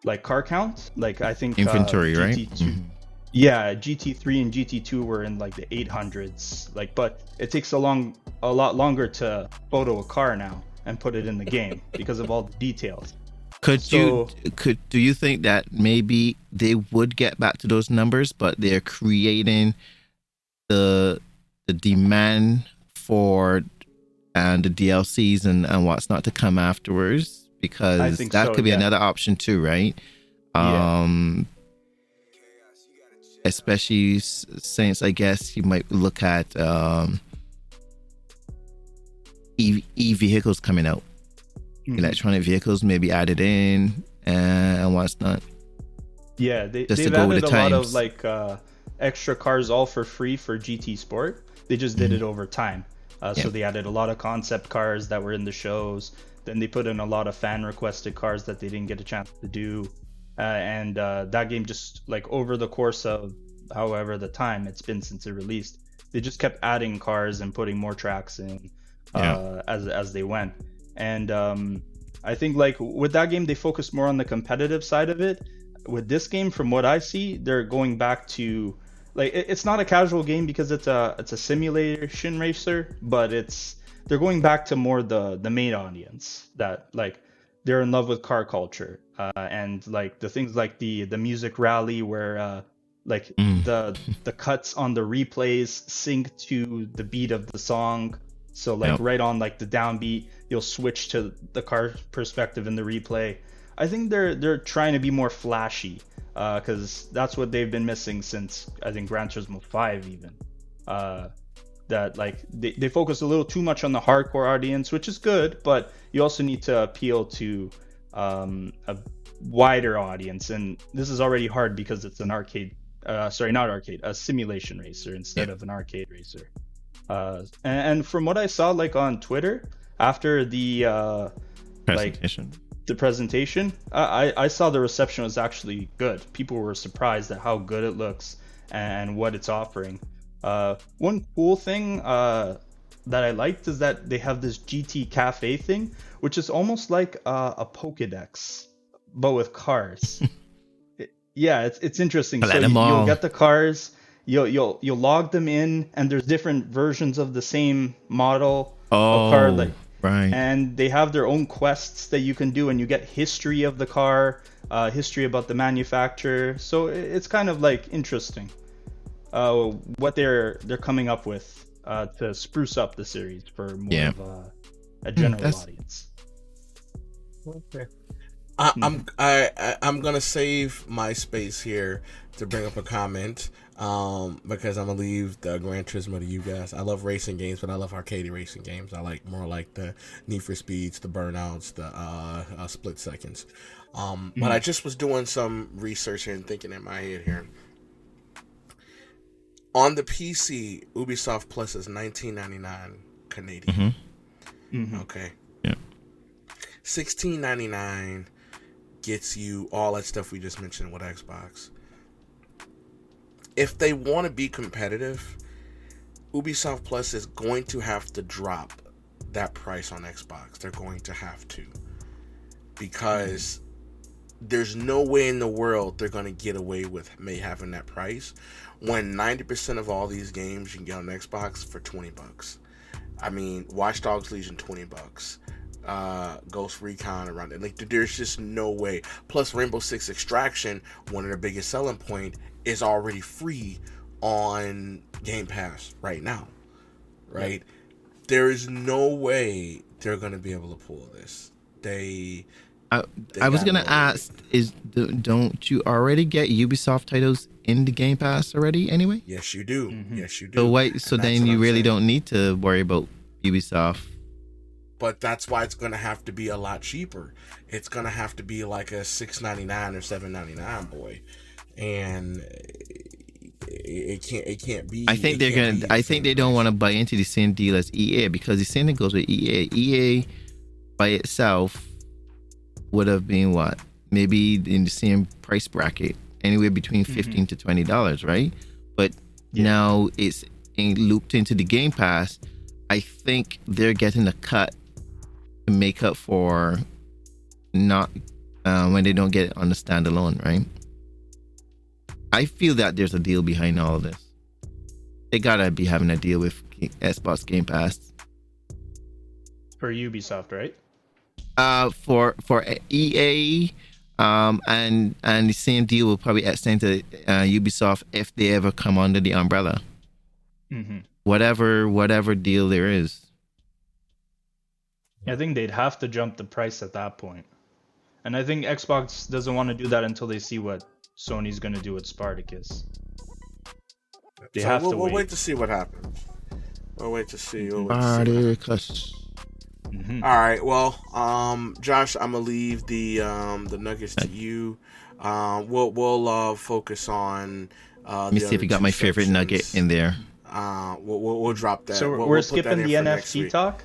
like car count. Like I think uh, Inventory, right? GT2 Mhm. yeah gt3 and gt2 were in like the 800s like but it takes a long a lot longer to photo a car now and put it in the game because of all the details Could you could do you think that maybe they would get back to those numbers, but they're creating the the demand for and the DLCs and, and what's not to come afterwards? Because that so, could be yeah. another option too, right? Yeah. Um especially since I guess you might look at um e e vehicles coming out Mhm. electronic vehicles maybe added in uh, and what's not. yeah they, Just they've added the a lot of like uh extra cars all for free for gt sport they just did it over time uh, so Mm-hmm. They added a lot of concept cars that were in the shows then they put in a lot of fan requested cars that they didn't get a chance to do uh, and uh, that game just like over the course of however the time it's been since it released they just kept adding cars and putting more tracks in uh, Yeah. as as they went and um, i think like with that game they focused more on the competitive side of it. With this game from what i see they're going back to like it- it's not a casual game because it's a it's a simulation racer but it's they're going back to more the the main audience that like they're in love with car culture. Uh, and like the things like the the music rally where uh, like Mm. the the cuts on the replays sync to the beat of the song so like Yep. right on like the downbeat you'll switch to the car perspective in the replay i think they're they're trying to be more flashy because that's what they've been missing since i think gran turismo 5 even uh that like they, they focus a little too much on the hardcore audience which is good but you also need to appeal to um, a wider audience and this is already hard because it's an arcade uh, sorry not arcade a simulation racer instead Yeah. of an arcade racer uh, and, and from what i saw like on twitter after the uh, Like- Presentation. the presentation, I, I saw the reception was actually good. People were surprised at how good it looks and what it's offering. Uh, one cool thing uh, that I liked is that they have this GT Cafe thing, which is almost like uh, a Pokedex, but with cars. It- yeah, it's it's interesting. So you, will get the cars, you'll you'll you'll log them in, and there's different versions of the same model Oh, car, like- right. and they have their own quests that you can do and you get history of the car uh, history about the manufacturer so i- it's kind of like interesting uh, what they're they're coming up with uh, to spruce up the series for more Yeah. of a, a general that's- audience Okay. I, I'm I, I I'm gonna save my space here to bring up a comment um, because I'm gonna leave the Gran Turismo to you guys. I love racing games, but I love arcade racing games. I like more like the Need for Speeds, the Burnouts, the uh, uh, Split Seconds. Um, But I just was doing some research here and thinking in my head here. On the PC, Ubisoft Plus is 19.99 Canadian. Mhm. Okay. Yeah. Sixteen ninety nine gets you all that stuff we just mentioned with Xbox. If they want to be competitive, Ubisoft Plus is going to have to drop that price on Xbox. They're going to have to. Because there's no way in the world they're going to get away with may having that price when 90% of all these games you can get on Xbox for 20 bucks. I mean, Watch Dogs Legion twenty bucks. Uh, Ghost Recon around it. Like there's just no way. Plus Rainbow Six Extraction, one of their biggest selling point, is already free on Game Pass right now. Right? There is no way they're gonna be able to pull this. They I, They I was gonna ask: Is do- don't you already get Ubisoft titles in the Game Pass already? Anyway, yes you do. Mhm. Yes you do. so why? So And then you I'm really saying. don't need to worry about Ubisoft. but that's why it's gonna have to be a lot cheaper. It's gonna have to be like a six ninety nine or seven ninety nine, boy, and it, it can't it can't be. I think they're gonna. be I think they don't want to buy into the same deal as EA because the same thing goes with EA. EA by itself would have been what maybe in the same price bracket, anywhere between Mm-hmm. 15 to twenty dollars, right? But Yeah. now it's in, looped into the Game Pass. I think they're getting a cut to make up for not uh, when they don't get it on the standalone, right? I feel that there's a deal behind all of this. They gotta be having a deal with Xbox Game Pass. For Ubisoft, right? Uh, for for EA, um, and and the same deal will probably extend to uh, Ubisoft if they ever come under the umbrella. Mm-hmm. Whatever whatever deal there is. I think they'd have to jump the price at that point. And I think Xbox doesn't want to do that until they see what Sony's going to do with Spartacus. They So have we'll, to we'll wait. wait to see what happens. We'll wait to see. We'll wait to see. Spartacus. Mhm. All right. Well, um, Josh, I'm gonna leave the um, the nuggets to you. Um, we'll we'll uh, focus on. Uh, Let me see if other you got two my favorite nugget in there. Uh, we'll, we'll, we'll drop that. So We'll- we're we'll that skipping the for next NFT week. talk?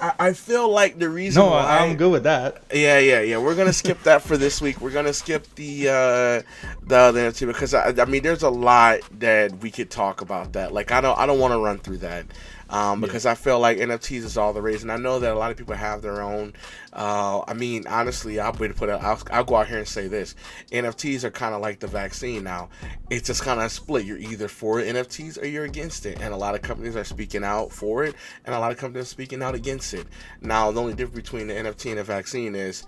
I, I feel like the reason No, why I'm good with that. Yeah, yeah, yeah. We're gonna skip that for this week. We're gonna skip the uh the other NFT because I, I mean, there's a lot that we could talk about that. Like, I don't, I don't want to run through that. Um, because I feel like NFTs is all the rage, and I know that a lot of people have their own. Uh, I mean, honestly, I'll be to put it. I'll, I'll go out here and say this: NFTs are kind of like the vaccine now. It's just kind of split. You're either for NFTs or you're against it, and a lot of companies are speaking out for it, and a lot of companies are speaking out against it. Now, the only difference between the NFT and the vaccine is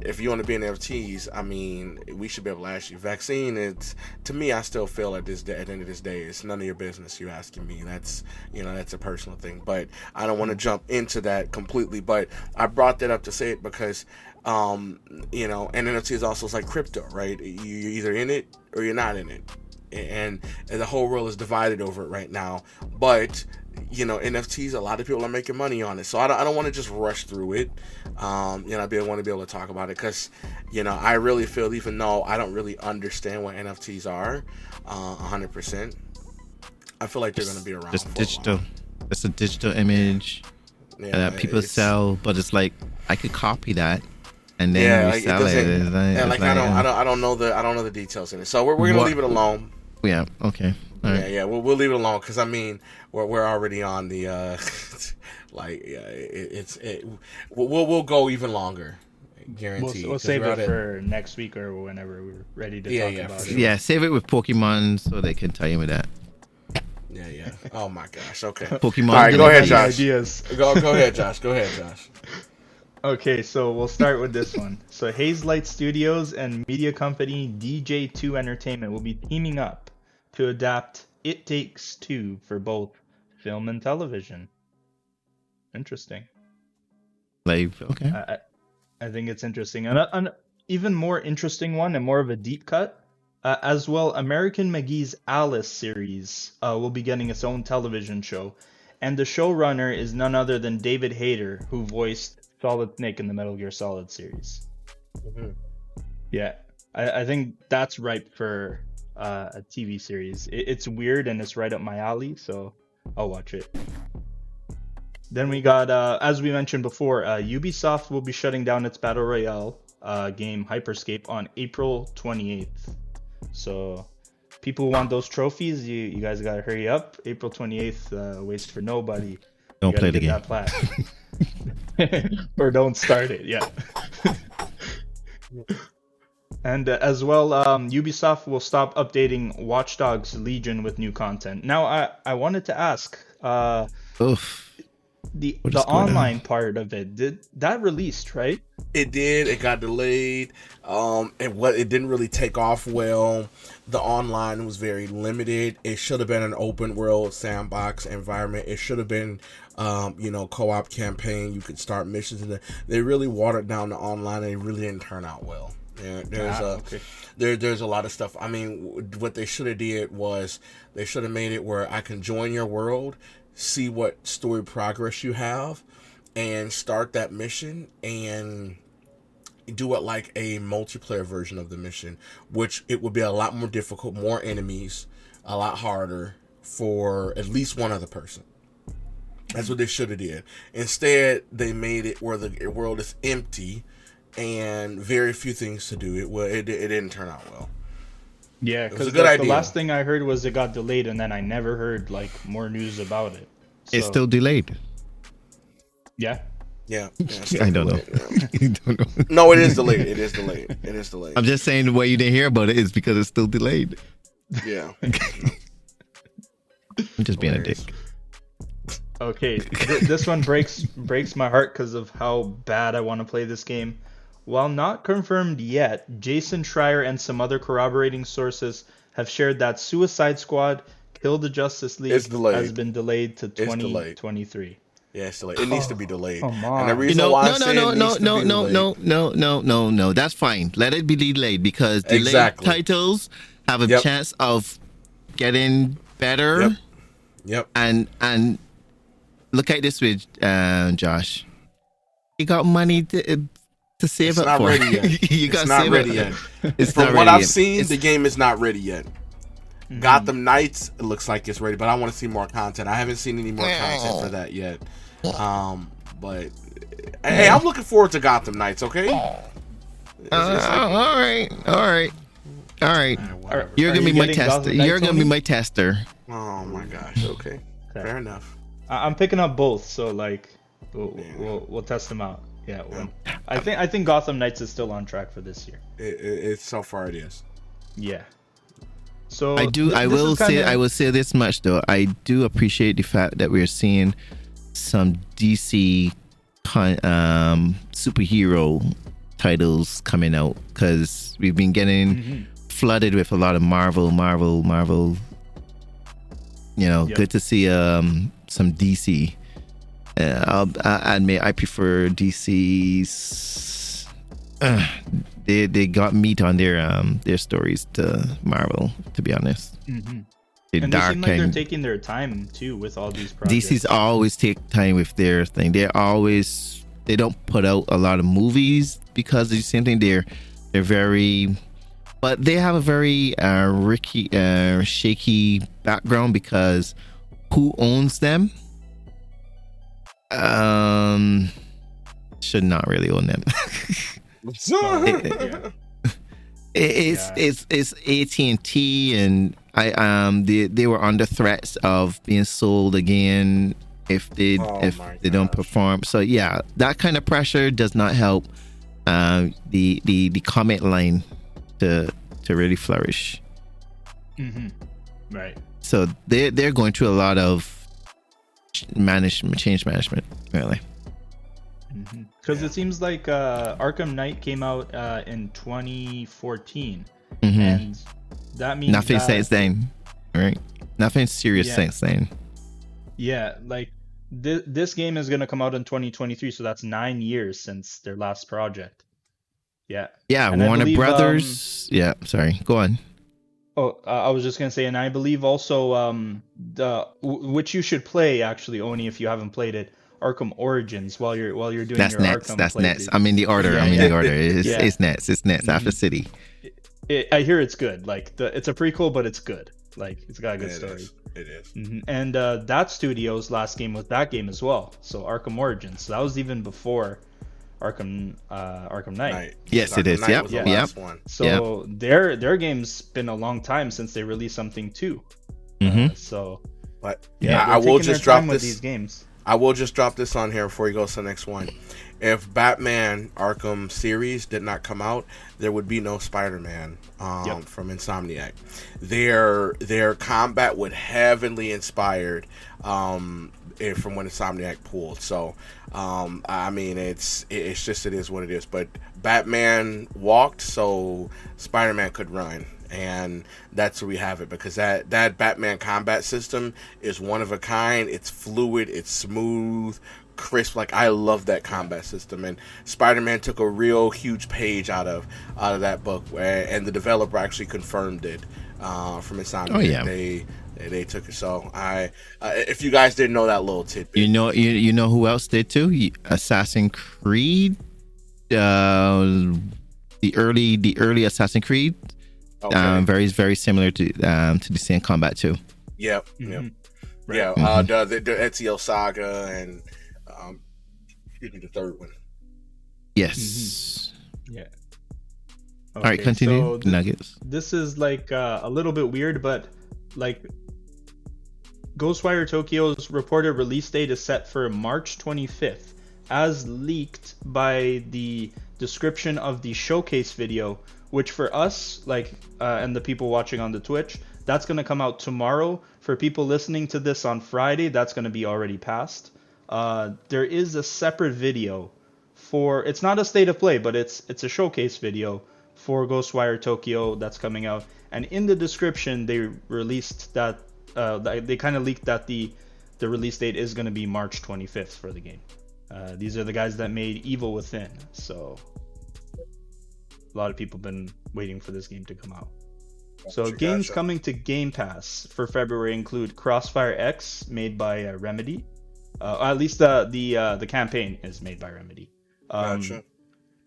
if you want to be in NFTs, I mean, we should be able to ask you. Vaccine, it's to me, I still feel at this day, at the end of this day, it's none of your business. You asking me, that's you know, that's a personal thing. But I don't want to jump into that completely. But I brought that up to say it because, um, you know, and NFT is also like crypto, right? You- You're either in it or you're not in it, and, and the whole world is divided over it right now. But you know, NFTs, a lot of people are making money on it. So I don't, I don't want to just rush through it. Um, you know, I want to be able to talk about it because, you know, I really feel, even though I don't really understand what NFTs are, uh, 100%, I feel like they're going to be around. A digital. It's a digital image Yeah, that people sell, but it's like I could copy that and then Yeah, like, it it. It's like- Yeah, it's like I don't, uh, I don't, I don't know the, I don't know the details in it. So we're, we're gonna What- leave it alone. Yeah. Okay. All Yeah, yeah, we'll, we'll leave it alone because I mean we're, we're already on the uh, like yeah, it, it's it, we'll we'll- we'll go even longer, We'll, we'll 'cause save it out at- for next week or whenever we're ready to Yeah, talk yeah, about it. Yeah. Save it with Pokemon so they can tell you with that. Yeah, yeah. Oh my gosh. Okay. Pokemon. All right, go ahead, Josh. Ideas. Go go ahead, Josh. Go ahead, Josh. Okay, so we'll start with this one. So Hazelight Studios and media company DJ2 Entertainment will be teaming up to adapt It Takes Two for both film and television. Interesting. Like okay. I, I I think it's interesting. And an even more interesting one and more of a deep cut. Uh, as well, American McGee's Alice series uh, will be getting its own television show. And the showrunner is none other than David Hayter, who voiced Solid Snake in the Metal Gear Solid series. Mhm. Yeah, I, I think that's ripe for uh, a TV series. It, it's weird and it's right up my alley, so I'll watch it. Then we got, uh, as we mentioned before, uh, Ubisoft will be shutting down its battle royale uh, game Hyper Scape on April 28th. So, people who want those trophies, you, you guys gotta hurry up. April 28th, uh, waits for nobody. Don't play the game. that plat. or don't start it, yeah. And uh, as well, um, Ubisoft will stop updating Watch Dogs Legion with new content. Now, I, I wanted to ask, uh, Oof. the What the is going on? online part of it did that released right? It did. It got delayed. Um, and what it didn't really take off well. The online was very limited. It should have been an open world sandbox environment. It should have been, um, you know, co-op campaign. You could start missions, and they really watered down the online. and It really didn't turn out well. Yeah, there's Ah, a okay. there there's a lot of stuff. I mean, what they should have did was they should have made it where I can join your world, see what story progress you have, and start that mission and do it like a multiplayer version of the mission, which it would be a lot more difficult, more enemies, a lot harder for at least one other person. That's what they should have did. Instead, they made it where the world is empty and very few things to do. It well, it, it didn't turn out well. Yeah, because good the, last thing I heard was it got delayed, and then I never heard like more news about it. It's still delayed. yeah. Yeah, yeah, I don't know. delayed, don't know. No, it is delayed. It is delayed. It is delayed. I'm just saying the way you didn't hear about it is because it's still delayed. Yeah. I'm just being a dick. Okay, th- this one breaks breaks my heart because of how bad I want to play this game. While not confirmed yet, Jason Schreier and some other corroborating sources have shared that Suicide Squad: Kill the Justice League It's delayed. has been delayed to 2023. Yeah, it's delayed. It needs to be delayed. come And the on. Reason why no, I no, say no, no, no, no, no, no, no, no, no. That's fine. Let it be delayed because delayed titles have a chance of getting better. Yep. Yep. And and look at this with uh, Josh. You got money to to save It's up not for. ready yet. you It's got not save ready up. yet. It's From what I've yet. seen, It's- the game is not ready yet. Mm-hmm. Gotham Knights it looks like it's ready, but I want to see more content. I haven't seen any more content for that yet. Um, but hey, I'm looking forward to Gotham Knights. Okay. Uh, like- all right, all right, all right. whatever. You're Are gonna you be my tester. Gotham Knights, You're gonna be my tester. Oh my gosh. Okay. Okay. Fair enough. I- I'm picking up both, so like we'll we'll, we'll test them out. Yeah, well, I think I think Gotham Knights is still on track for this year. It, it, it's so far it is. Yeah. So I do. th- I will say. kinda- I will say this much though. I do appreciate the fact that we're seeing some DC con- um, superhero titles coming out because we've been getting Mm-hmm. flooded with a lot of Marvel, Marvel, Marvel. You know, Yep. good to see um, some DC. Uh, I'll, I admit I prefer DC's. Uh, they they got meat on their um their stories to Marvel. To be honest, Mhm. they're And they seem like they're taking their time too with all these projects. DC's always take time with their thing. They're always they don't put out a lot of movies because of the same thing. They're they're very, but they have a very uh, ricky, uh, shaky background because who owns them? Um, should not really own them. yeah. It- it's Yeah. it's it's AT and T, and I um they they were under threats of being sold again if they Oh if they don't perform. So yeah, that kind of pressure does not help uh, the the the comment line to to really flourish. hmm Right. So they they're going through a lot of management change management really. Because it seems like uh, Arkham Knight came out uh, in 2014, Mhm. and that means Nothing that, since then, right? Nothing serious Yeah. since then. Yeah, like th- this game is gonna come out in 2023, so that's nine years since their last project. Yeah. Yeah, And Warner believe, um, Brothers. yeah, sorry. Go on. Oh, uh, I was just gonna say, and I believe also um the w- which you should play actually, only if you haven't played it, Arkham Origins while you're while you're doing That's your nets. Arkham That's nets. playthrough. I'm in the order. Yeah, I'm in yeah. the order. It's, Yeah. it's nets. It's nets after Mhm. City. It, I hear it's good. Like the it's a prequel, but it's good. Like it's got a good It story. is. It is. hmm And uh, that studio's last game was that game as well. So Arkham Origins. So that was even before Arkham uh, Arkham Knight. Night. Yes, it Arkham is. Knight Yep, was the yep. last one. So their their game's been a long time since they released something too. hmm Uh, so But yeah, I, I will just drop this. these games. I will just drop this on here before you go to the next one. if Batman Arkham series did not come out, there would be no Spider-Man um, Yep. from Insomniac. Their their combat would heavily inspired um, eh, from when Insomniac pulled. So um, I mean, it's it- it's just it is what it is. But Batman walked, so Spider-Man could run. And that's where we have it because that, that Batman combat system is one of a kind. It's fluid, it's smooth, crisp. Like I love that combat system, and Spider-Man took a real huge page out of out of that book, and the developer actually confirmed it uh, from Insomniac. Oh, yeah. they they, they took it. So I, uh, if you guys didn't know that little tidbit, You know, you, you know who else did too? Assassin Creed, uh, the early the early Assassin Creed, okay. um, very very similar to um, to the same combat too. yep, yep. Mhm. yeah, uh, the, the the Ezio saga and um, excuse me, the third one. Yes. Yeah. All right, continue. so th- Nuggets. this is like uh, a little bit weird, but like Ghostwire Tokyo's reported release date is set for March 25th, as leaked by the description of the showcase video, which for us, like, uh, and the people watching on the Twitch, that's gonna come out tomorrow. For people listening to this on Friday, that's gonna be already passed. Uh, there is a separate video for it's not a state of play, but it's it's a showcase video for Ghostwire Tokyo that's coming out. And in the description, they released that uh, they, kind of leaked that the the release date is going to be March 25th for the game. Uh, these are the guys that made Evil Within, so a lot of people been waiting for this game to come out. So games gotcha. coming to Game Pass for February include Crossfire X, made by uh, Remedy. Uh, at least the the uh, the campaign is made by Remedy. Um, Gotcha.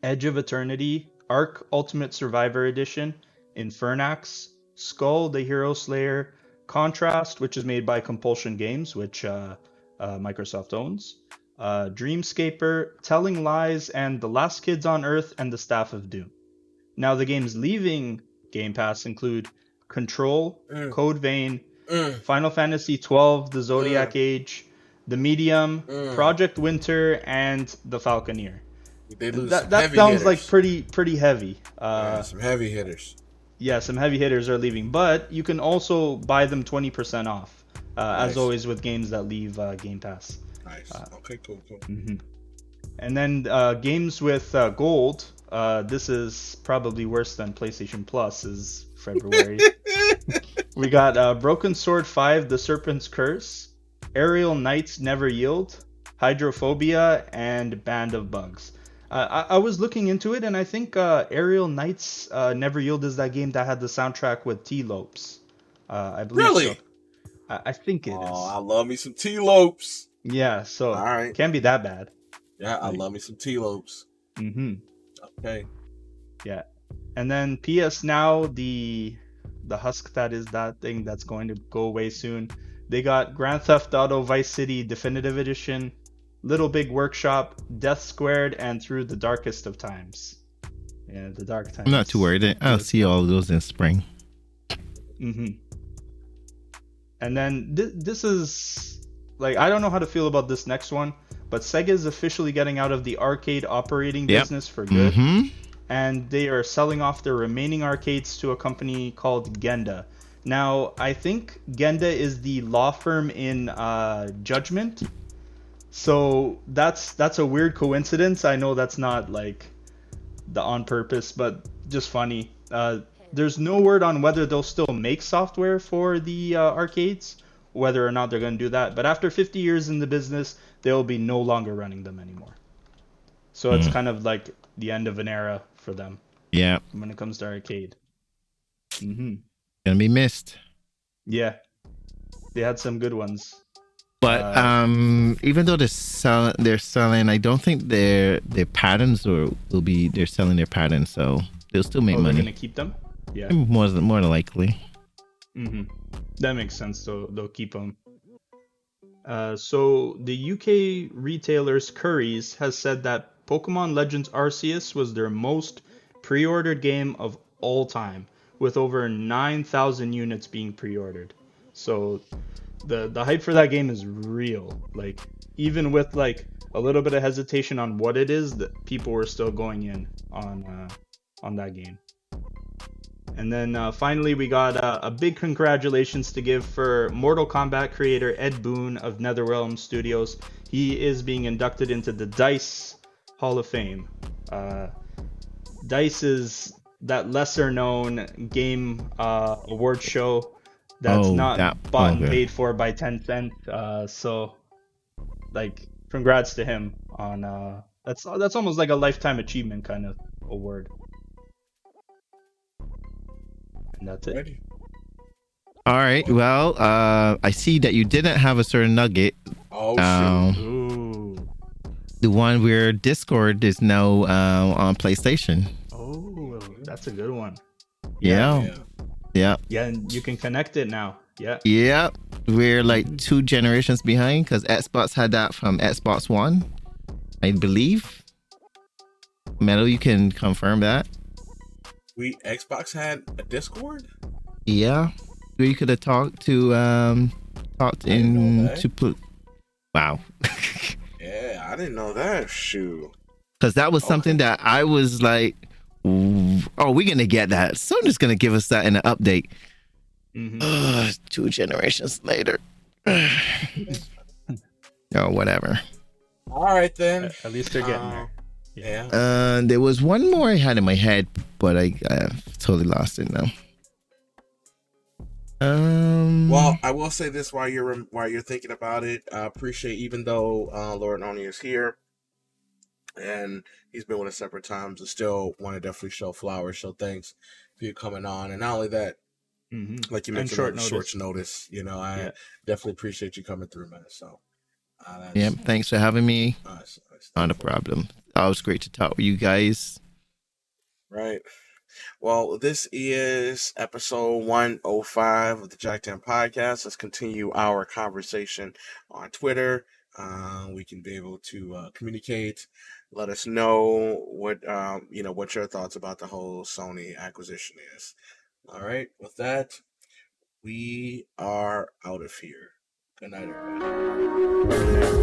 Edge of Eternity, Ark Ultimate Survivor Edition, Infernax, Skull the Hero Slayer, Contrast, which is made by Compulsion Games, which uh, uh, Microsoft owns, uh, Dreamscaper, Telling Lies, and The Last Kids on Earth and The Staff of Doom. Now, the games leaving Game Pass include Control, Mm. Code Vein, Mm. Final Fantasy XII, The Zodiac Age, The Medium, Mm. Project Winter, and The Falconeer They lose that, that sounds hitters. like pretty pretty heavy. Yeah, Uh, some heavy hitters. Yeah, some heavy hitters are leaving, but you can also buy them 20% off, uh, Nice. as always with games that leave uh, Game Pass. Nice. uh, okay, cool, cool. hmm And then uh, games with uh, gold. Uh, this is probably worse than PlayStation Plus. Is February. we got uh, Broken Sword 5: The Serpent's Curse, Aerial Knights Never Yield, Hydrophobia, and Band of Bugs. Uh, I, I was looking into it, and I think uh, Aerial Knights uh, Never Yield is that game that had the soundtrack with Tee Lopes. Uh, I believe Really? so. I, I think it is. Oh, I love me some Tee Lopes. Yeah, so All right. can't be that bad. Yeah, I Like- love me some Tee Lopes. hmm Okay. Yeah, and then PS Now, the the husk that is that thing that's going to go away soon. They got Grand Theft Auto Vice City Definitive Edition, Little Big Workshop, Death Squared, and Through the Darkest of Times. Yeah, the dark times. I'm not too worried. I'll see all of those in spring. hmm And then th- this is like I don't know how to feel about this next one, but Sega is officially getting out of the arcade operating Yep. business for good. hmm and they are selling off their remaining arcades to a company called Genda. Now, I think Genda is the law firm in uh, Judgment, so that's that's a weird coincidence. I know that's not like the on purpose, but just funny. Uh, there's no word on whether they'll still make software for the uh, arcades, whether or not they're going to do that. But after 50 years in the business, they'll be no longer running them anymore. So it's Hmm. kind of like the end of an era for them Yeah, when it comes to arcade. Mm-hmm. gonna be missed. Yeah, they had some good ones. But Uh, um, even though they're selling, they're selling. I don't think their their patents or will be. They're selling their patterns, so they'll still make oh, they're gonna keep them. Yeah. More than more than likely. hmm That makes sense. Though they'll keep them. Uh, so the UK retailers Currys has said that Pokemon Legends Arceus was their most pre-ordered game of all time, with over 9,000 units being pre-ordered. So the the hype for that game is real. Like even with like a little bit of hesitation on what it is that people were still going in on uh, on that game. And then uh, finally, we got uh, a big congratulations to give for Mortal Kombat creator Ed Boon of NetherRealm Studios. He is being inducted into the DICE Hall of Fame. Uh, DICE is that lesser known game uh, award show that's Oh, not that- bought and paid for by Tencent. Uh, so, like, congrats to him on uh, that's that's almost like a lifetime achievement kind of award. And that's it. Ready? All right. Well, uh, I see that you didn't have a certain nugget. Oh shoot. Um, the one where Discord is now uh, on PlayStation. Oh, that's a good one. Yeah. Yeah. Yeah, Yeah, and you can connect it now. Yeah. Yeah. We're like two generations behind because Xbox had that from Xbox One, I believe. Metal, you can confirm that. We Xbox had a Discord. Yeah. Where you could have talked to um talked in to put wow. Yeah, I didn't know that. Shoot. Because that was something that I was like, "Ooh, oh, we're gonna get that. Sony's gonna give us that in an update. hmm Ugh, two generations later. oh, whatever. All right then. At least they're getting Uh, there. Yeah. Uh, there was one more I had in my head, but I, I totally lost it now. Um. Well, I will say this while you're while you're thinking about it. I appreciate even though uh, Lord Oni is here, and he's been with us separate times. I still want to definitely show flowers, show thanks for you coming on, and not only that, hmm like you mentioned, short short notice. short notice. You know, I Yeah. definitely appreciate you coming through, man. So, uh, that's, yeah. Thanks for having me. uh, that's- that's Not a problem. It was great to talk with you guys. Right. Well, this is episode 105 of the Jack Tan Podcast. Let's continue our conversation on Twitter. Uh, we can be able to uh, communicate. Let us know what um, you know what your thoughts about the whole Sony acquisition is. All right. With that, we are out of here. Good night, everybody.